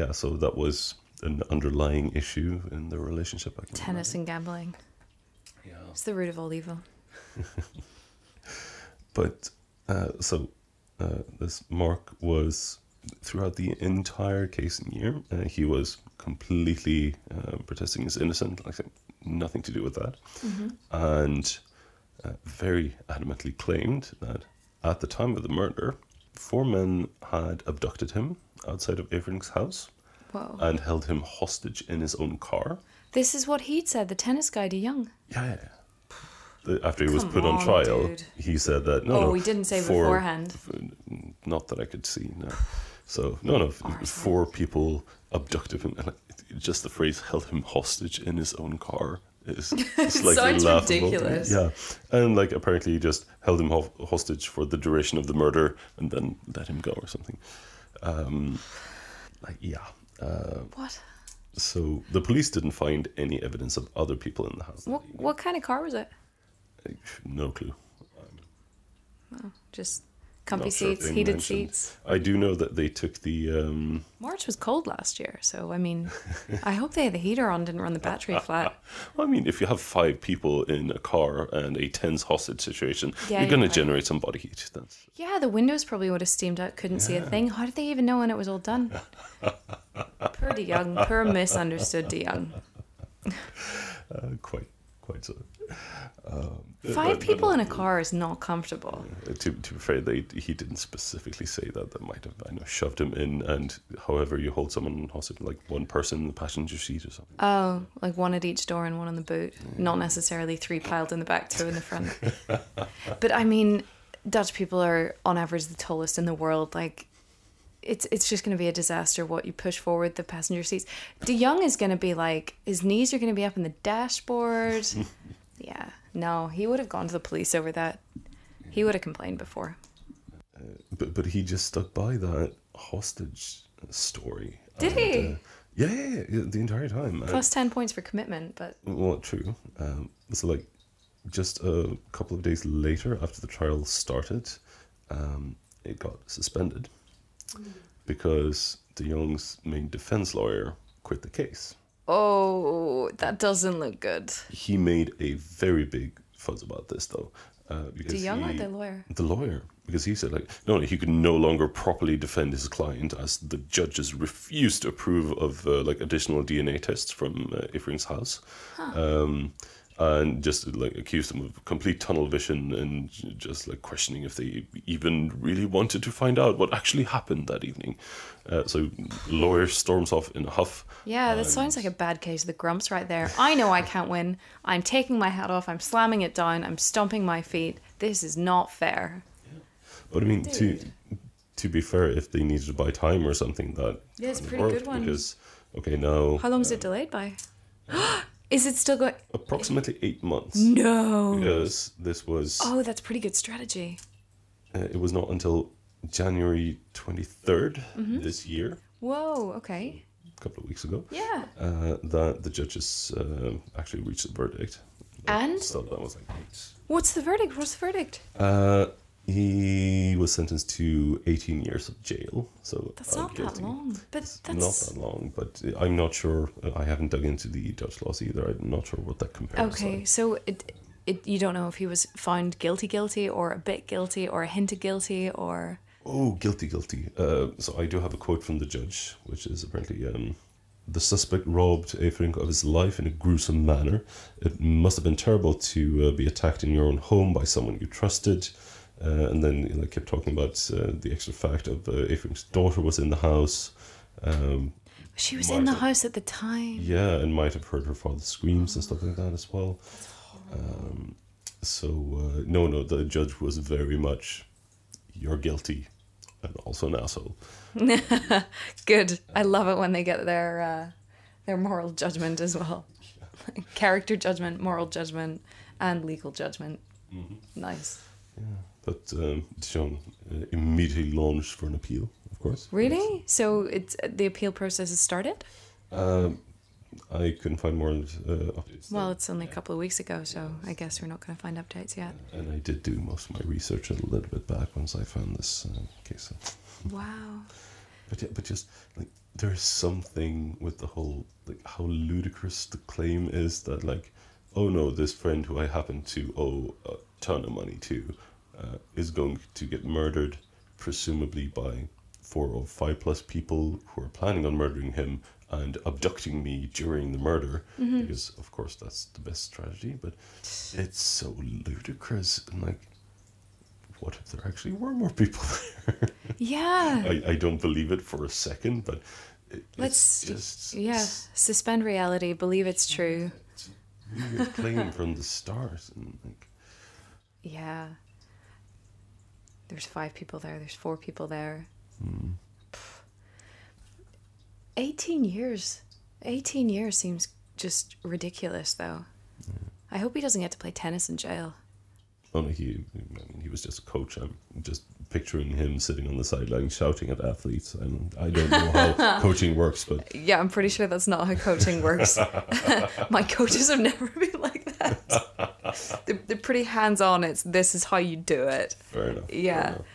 yeah, so that was an underlying issue in the relationship. I Tennis and gambling. Yeah. It's the root of all evil. But uh, so uh, this Mark was throughout the entire case and year, uh, he was completely uh, protesting his innocence. like nothing to do with that, and uh, very adamantly claimed that at the time of the murder, four men had abducted him outside of Everink's house Whoa. and held him hostage in his own car. this is what he'd said, the tennis guy, De Jong. Yeah, yeah, yeah. the- after he was Come put on on, trial, dude. he said that no, Oh, no, he didn't say four- beforehand. f- not that I could see. No, so no, no, four people abducted him, and just the phrase "held him hostage in his own car" is slightly laughable. ridiculous. Yeah, and like apparently he just held him ho- hostage for the duration of the murder and then let him go or something. Um, like yeah. Uh, What? so the police didn't find any evidence of other people in the house. What what kind of car was it? No clue. Just comfy sure seats, heated mentioned- seats. I do know that they took the. Um, March was cold last year, so I mean, I hope they had the heater on, didn't run the battery flat. I mean, if you have five people in a car and a tense hostage situation, Yeah, you're going to right. generate some body heat. That's Yeah, the windows probably would have steamed out, couldn't see a thing. How did they even know when it was all done? poor De Jong, poor misunderstood De Jong. uh, quite, Um, Five but- people but, in a car is not comfortable. uh, To, to be fair, they, he didn't specifically say that. They might have, I know, shoved him in. And however you hold someone hostage, like one person in the passenger seat or something. Oh, like one at each door and one on the boot. Not necessarily three piled in the back, two in the front. but I mean, Dutch people are on average the tallest in the world. Like, it's it's just going to be a disaster. What you push forward the passenger seats. De Jong is going to be like his knees are going to be up in the dashboard. yeah, no, he would have gone to the police over that. He would have complained before. But but he just stuck by that hostage story. Did And, he? uh, yeah, yeah, yeah, the entire time. And- Plus ten points for commitment, but Well, true. Um, so, like, just a couple of days later, after the trial started, um, it got suspended because De Jong's main defense lawyer quit the case. oh, that doesn't look good. He made a very big fuzz about this, though. Uh, because De Jong or the lawyer? The lawyer, because he said like, no, he could no longer properly defend his client as the judges refused to approve of uh, like additional DNA tests from uh, Everink's house, um, and just like accused them of complete tunnel vision and just like questioning if they even really wanted to find out what actually happened that evening. Uh, so, lawyer storms off in a huff. Yeah, that sounds like a bad case of the grumps right there. I know I can't win. I'm taking my hat off. I'm slamming it down. I'm stomping my feet. This is not fair. But I mean, to to be fair, if they needed to buy time or something, that Yeah, it's a pretty good one. Because okay, now How long is it delayed by? is it still going? approximately eight months. No. Because this was Oh, that's pretty good strategy. uh, it was not until January 23rd Mm-hmm. this year, Whoa. Okay. a couple of weeks ago, Yeah. uh, that the judges uh, actually reached a verdict. And So that was like eight. what's the verdict? What's the verdict? Uh, he was sentenced to 18 years of jail. So That's uh, not that long. But Not that long, but I'm not sure. I haven't dug into the Dutch laws either. I'm not sure what that compares. To. Okay. to. So it, it, you don't know if he was found guilty, guilty, or a bit guilty, or a hint of guilty, or Oh, guilty, guilty. Uh, so I do have a quote from the judge, which is apparently um, the suspect robbed Everink of his life in a gruesome manner. It must have been terrible to uh, be attacked in your own home by someone you trusted. Uh, and then you know, kept talking about uh, the extra fact of uh, Everink's daughter was in the house. Um, she was in the have- house at the time. yeah, and might have heard her father's screams and stuff like that as well. Um, so uh, no, no, the judge was very much you're guilty, and also an asshole. Good. I love it when they get their uh, their moral judgment as well. Character judgment, moral judgment, and legal judgment. Nice. But um, De Jong uh, immediately launched for an appeal, of course. Really? So it's the appeal process has started? Um, I couldn't find more uh, updates. Well, it's only a couple of weeks ago, so I guess we're not going to find updates yet. and I did do most of my research a little bit back once I found this uh, case. Wow. But yeah, but just like there's something with the whole like how ludicrous the claim is that like, oh no, this friend who I happen to owe a ton of money to, uh, is going to get murdered, presumably by four or five plus people who are planning on murdering him and abducting me during the murder, because of course that's the best strategy. But it's so ludicrous and like. What if there actually were more people there? Yeah. I, I don't believe it for a second, but it, Let's just yeah, suspend reality, believe it's true. It's a weird claim from the start, and like Yeah. There's five people there. There's four people there. Mm. 18 years. 18 years seems just ridiculous, though. I hope he doesn't get to play tennis in jail. Oh no, he I mean, he was just a coach. I'm just picturing him sitting on the sideline shouting at athletes. And I don't know how coaching works, but Yeah, I'm pretty sure that's not how coaching works. My coaches have never been like that. They're, they're pretty hands on. It's this is how you do it. fair enough. fair Yeah. enough.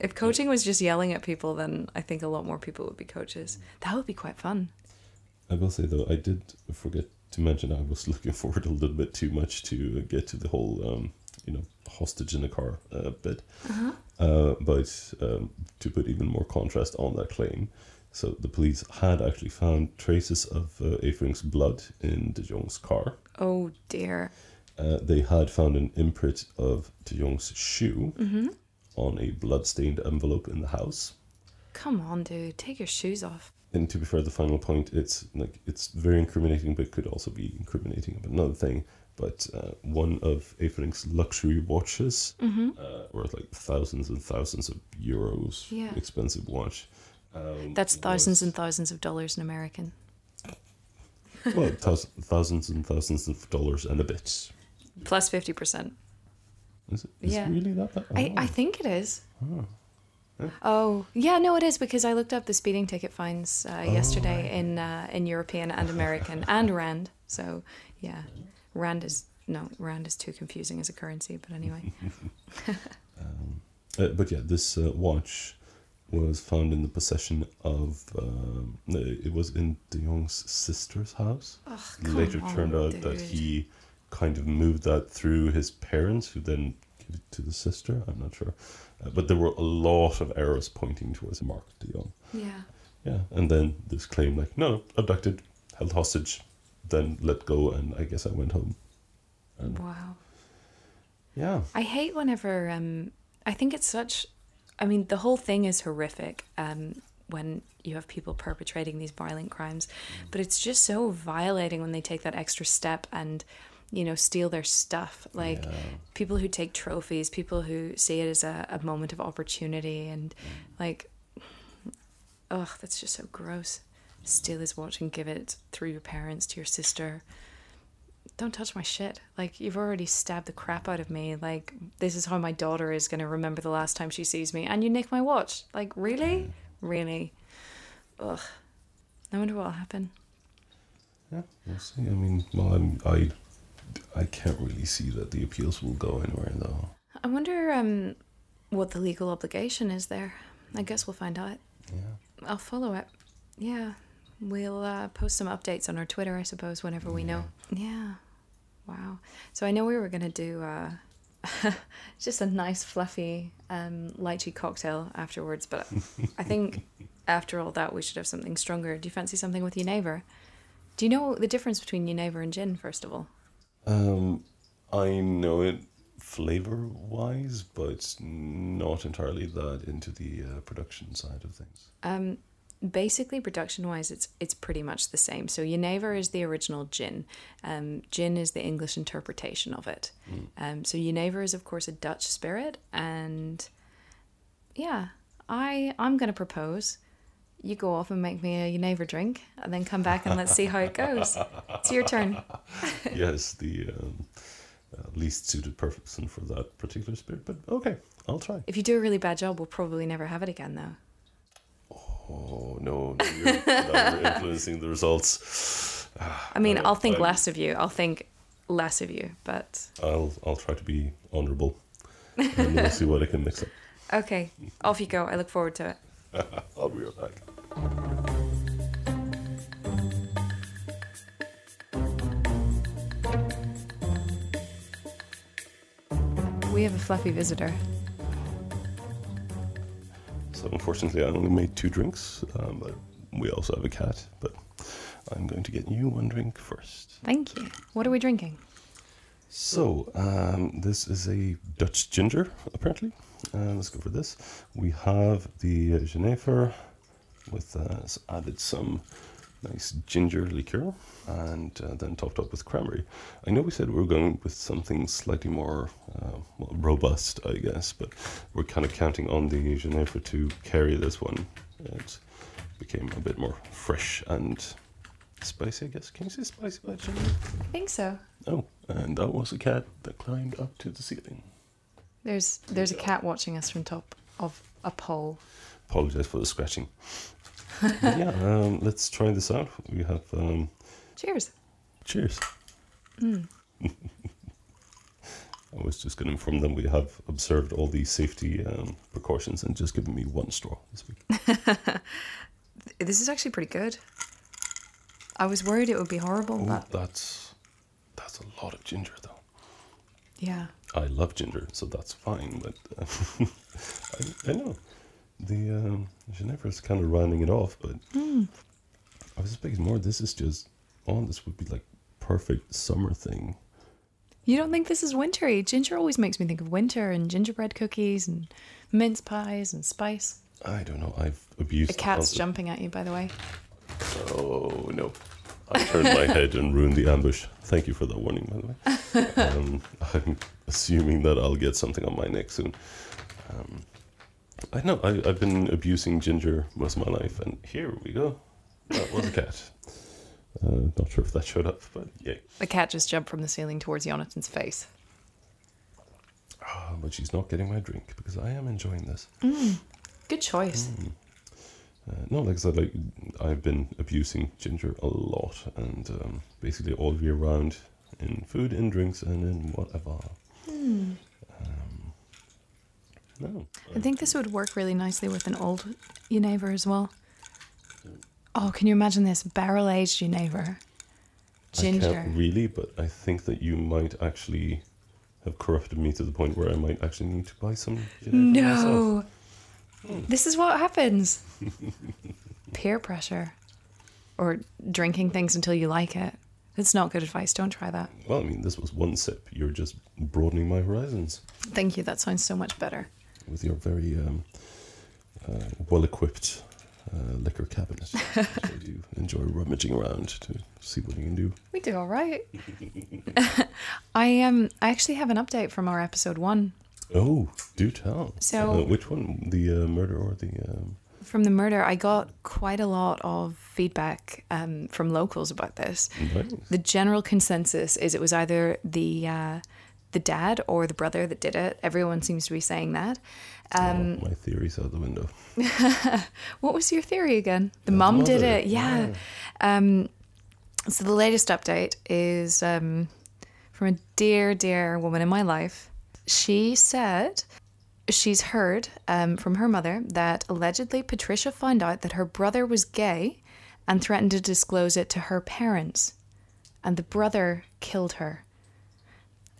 If coaching was just yelling at people, then I think a lot more people would be coaches. That would be quite fun. I will say though, I did forget to mention I was looking forward a little bit too much to get to the whole, um, you know, hostage in the car uh, bit. Uh, but um, to put even more contrast on that claim, so the police had actually found traces of uh, blood in De Jong's car. Oh dear. Uh, they had found an imprint of De Jong's shoe on a blood-stained envelope in the house. Come on, dude. Take your shoes off. and to be fair, the final point, it's like it's very incriminating, but could also be incriminating of another thing. But uh, one of Everink's luxury watches, uh, worth like thousands and thousands of euros, Yeah. expensive watch. Um, That's thousands was- and thousands of dollars in American. well, thous- thousands and thousands of dollars and a bit. Plus 50%. Is it, is Yeah. really that bad? I, Oh. I think it is. Oh yeah, no, it is because I looked up the speeding ticket fines uh, yesterday in uh, in European and American and rand. So yeah, rand is no rand is too confusing as a currency. But anyway, Uh, but yeah, this uh, watch was found in the possession of. Um, it was in De Jong's sister's house. come Later on, turned out that he kind of moved that through his parents, who then gave it to the sister. I'm not sure, uh, but there were a lot of arrows pointing towards Mark De Jong. yeah, Yeah, and then this claim like, no, abducted, held hostage, then let go, and I guess I went home. And wow. yeah, I hate whenever um I think it's such I mean the whole thing is horrific um when you have people perpetrating these violent crimes but it's just so violating when they take that extra step and you know steal their stuff like Yeah. people who take trophies people who see it as a, a moment of opportunity and like ugh that's just so gross steal his watch and give it through your parents to your sister don't touch my shit. Like you've already stabbed the crap out of me. Like this is how my daughter is gonna remember the last time she sees me, and you nick my watch. Like really, really, ugh. I wonder what'll happen. yeah, we'll see. I mean, well, I'm, I, I can't really see that the appeals will go anywhere though. I wonder um, what the legal obligation is there. I guess we'll find out. Yeah. I'll follow it. Yeah, we'll uh, post some updates on our Twitter, I suppose, whenever we know. Yeah. Wow. So I know we were gonna do uh, just a nice fluffy um, lychee cocktail afterwards, but I think after all that we should have something stronger. Do you fancy something with Genever? Do you know the difference between Genever and gin? First of all, Um, I know it flavor wise, but not entirely that into the uh, production side of things. Um, basically production wise it's it's pretty much the same. So Genever is the original gin. Um, gin is the english interpretation of it. Um, so Genever is of course a dutch spirit and yeah i i'm going to propose you go off and make me a Genever drink and then come back and let's see how it goes it's your turn yes, the um, uh, least suited person for that particular spirit, but okay, I'll try. if you do a really bad job we'll probably never have it again though Oh no, now you're, you're influencing the results. i mean Uh, i'll think I'm- less of you i'll think less of you but I'll I'll try to be honourable, and we'll see what I can mix up. okay off you go i look forward to it I'll be right back. We have a fluffy visitor So unfortunately, I only made two drinks, um, but we also have a cat. But I'm going to get you one drink first. Thank you. What are we drinking? So um, this is a Dutch ginger, apparently. Uh, let's go for this. We have the Genever with uh, added some nice ginger liqueur, and uh, then topped up with cranberry. I know we said we were going with something slightly more uh, well, robust, I guess, but we're kind of counting on the Genever to carry this one. It became a bit more fresh and spicy, I guess. Can you say spicy by Genever? I think so. Oh, and that was a cat that climbed up to the ceiling. There's there's a cat watching us from top of a pole. Apologize for the scratching. Yeah, um, let's try this out. We have um, Cheers. cheers. I was just going to inform them we have observed all the safety um, precautions and just given me one straw this week. This is actually pretty good. I was worried it would be horrible, Ooh, but that's that's a lot of ginger, though. yeah. I love ginger, so that's fine. But uh, I, I know the um, Genever is kind of rounding it off, but I was expecting more. This is just oh, this would be like perfect summer thing. You don't think this is wintry? Ginger always makes me think of winter and gingerbread cookies and mince pies and spice. I don't know. I've abused A cat's concept- jumping at you, by the way. Oh no! I turned my head and ruined the ambush. Thank you for that warning, by the way. Um, I'm assuming that I'll get something on my neck soon. Um, I know I, I've been abusing ginger most of my life, and here we go. That was a cat. Uh, not sure if that showed up, but yay. The cat just jumped from the ceiling towards Jonathan's face. Ah, but she's not getting my drink because I am enjoying this. Good choice. Uh, no, like I said, like I've been abusing ginger a lot, and um, basically all year round in food, in drinks, and in whatever. Um, no, I think this would work really nicely with an old Genever as well. Oh, can you imagine this? Barrel aged. I Ginger. can't really, but I think that you might actually have corrupted me to the point where I might actually need to buy some. No. Hmm. This is what happens. Peer pressure. Or drinking things until you like it. It's not good advice. Don't try that. Well, I mean, this was one sip. You're just broadening my horizons Thank you. That sounds so much better. With your very um, uh, well-equipped uh, liquor cabinet. so you enjoy rummaging around to see what you can do. We do all right. I um I actually have an update from our episode one. Oh, do tell. So- Uh, which one? The uh, murder or the? Um... From the murder, I got quite a lot of feedback um, from locals about this. Nice. The general consensus is it was either the uh, the dad or the brother that did it. Everyone seems to be saying that. Um, Oh, my theory's out the window. What was your theory again? The Uh, mum did mother, it, yeah. Um, so the latest update is um, from a dear, dear woman in my life. She said she's heard um, from her mother that allegedly Patricia found out that her brother was gay and threatened to disclose it to her parents, and the brother killed her.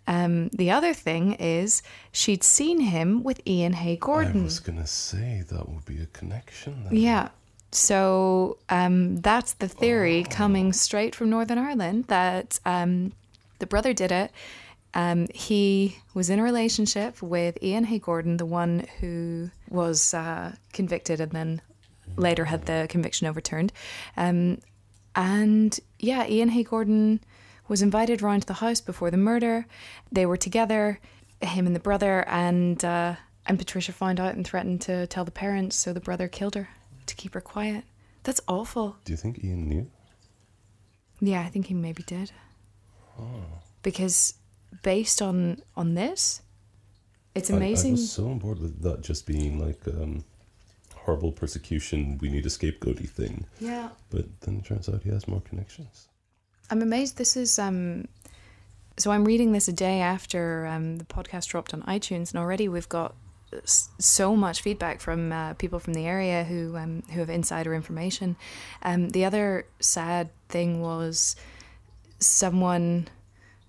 Um, the other thing is she'd seen him with Ian Hay Gordon. I was gonna say that would be a connection. Then. Yeah. So um, that's the theory coming straight from Northern Ireland that um, the brother did it. Um, he was in a relationship with Ian Hay Gordon, the one who was uh, convicted and then later had the conviction overturned. Um, and yeah, Ian Hay Gordon was invited round to the house before the murder. They were together, him and the brother, and uh, and Patricia found out and threatened to tell the parents, so the brother killed her to keep her quiet. That's awful. Do you think Ian knew? Yeah, I think he maybe did. Oh. Because based on on this, it's I- I, amazing. was so on board with that just being like um, horrible persecution. We need a scapegoaty thing. yeah. But then it turns out he has more connections. I'm amazed this is um so I'm reading this a day after um, the podcast dropped on iTunes and already we've got so much feedback from uh, people from the area who um, who have insider information. Um, the other sad thing was someone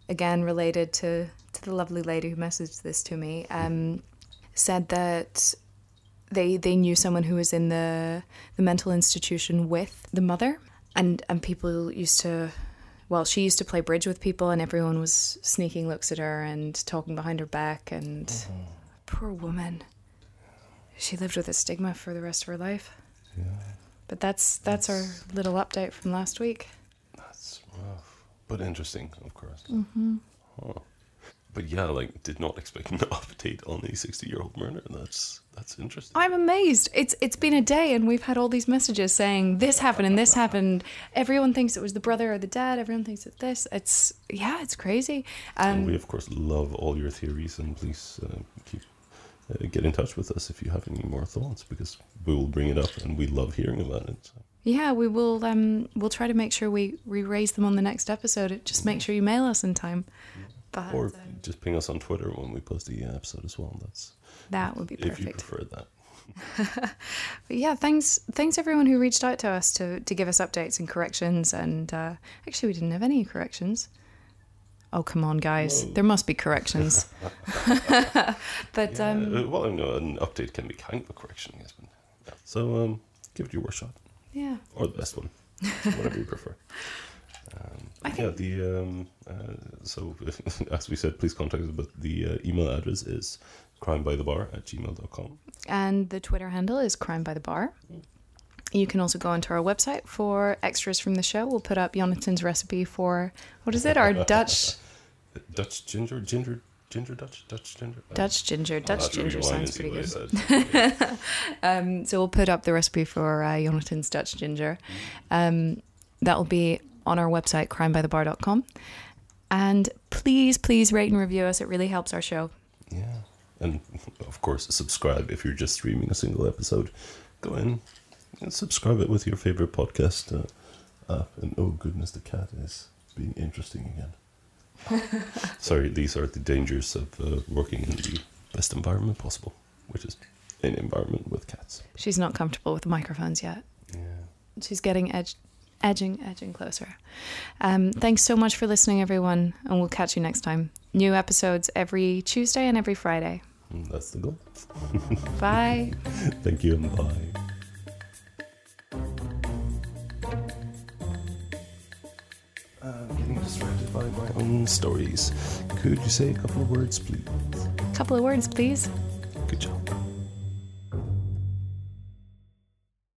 again related to to the lovely lady who messaged this to me um, said that they they knew someone who was in the the mental institution with the mother and and people used to well she used to play bridge with people and everyone was sneaking looks at her and talking behind her back and poor woman she lived with a stigma for the rest of her life Yeah. But that's that's our little update from last week. That's rough, but interesting, of course. Mm-hmm. Huh. But yeah, like did not expect an update on a sixty-year-old murder. That's that's interesting. I'm amazed. It's it's been a day and we've had all these messages saying this happened and this happened. Everyone thinks it was the brother or the dad. Everyone thinks it's this. It's yeah, it's crazy. and Um, we of course love all your theories, and please uh, keep uh, get in touch with us if you have any more thoughts, because we will bring it up, and we love hearing about it. So. yeah, we will. Um, we'll try to make sure we we raise them on the next episode. Just make sure you mail us in time. But Or um, just ping us on Twitter when we post the episode as well. That's that would be perfect if you prefer that. But yeah, thanks thanks everyone who reached out to us to to give us updates and corrections. And uh, actually, we didn't have any corrections. Oh come on, guys! Whoa. There must be corrections. but Yeah, um, uh, well, I know an update can be kind of a correction, I guess. But, yeah. So um, give it your worst shot, yeah, or the best one, whatever you prefer. Um, I yeah, the um, uh, so as we said, please contact us. But the uh, email address is crimebythebar at gmail.com. and the Twitter handle is Crime by the Bar. You can also go onto our website for extras from the show. We'll put up Jonathan's recipe for what is it? Our Dutch Dutch ginger, ginger, ginger Dutch, Dutch ginger. Dutch ginger. Dutch ginger sounds pretty good. Said. Um, so we'll put up the recipe for uh, Jonathan's Dutch ginger. Um, that will be on our website, crimebythebar.com. And please, please rate and review us. It really helps our show. Yeah. And of course, subscribe if you're just streaming a single episode. Go in and subscribe it with your favorite podcast uh, app. And oh, goodness, the cat is being interesting again. Sorry, these are the dangers of uh, working in the best environment possible, which is an environment with cats. She's not comfortable with the microphones yet. Yeah. She's getting edge, edging, edging closer. Um, thanks so much for listening, everyone, and we'll catch you next time. New episodes every Tuesday and every Friday. Mm, That's the goal. Bye. Thank you and bye. I'm getting distracted by my own stories. Could you say a couple of words, please? A couple of words, please. Good job.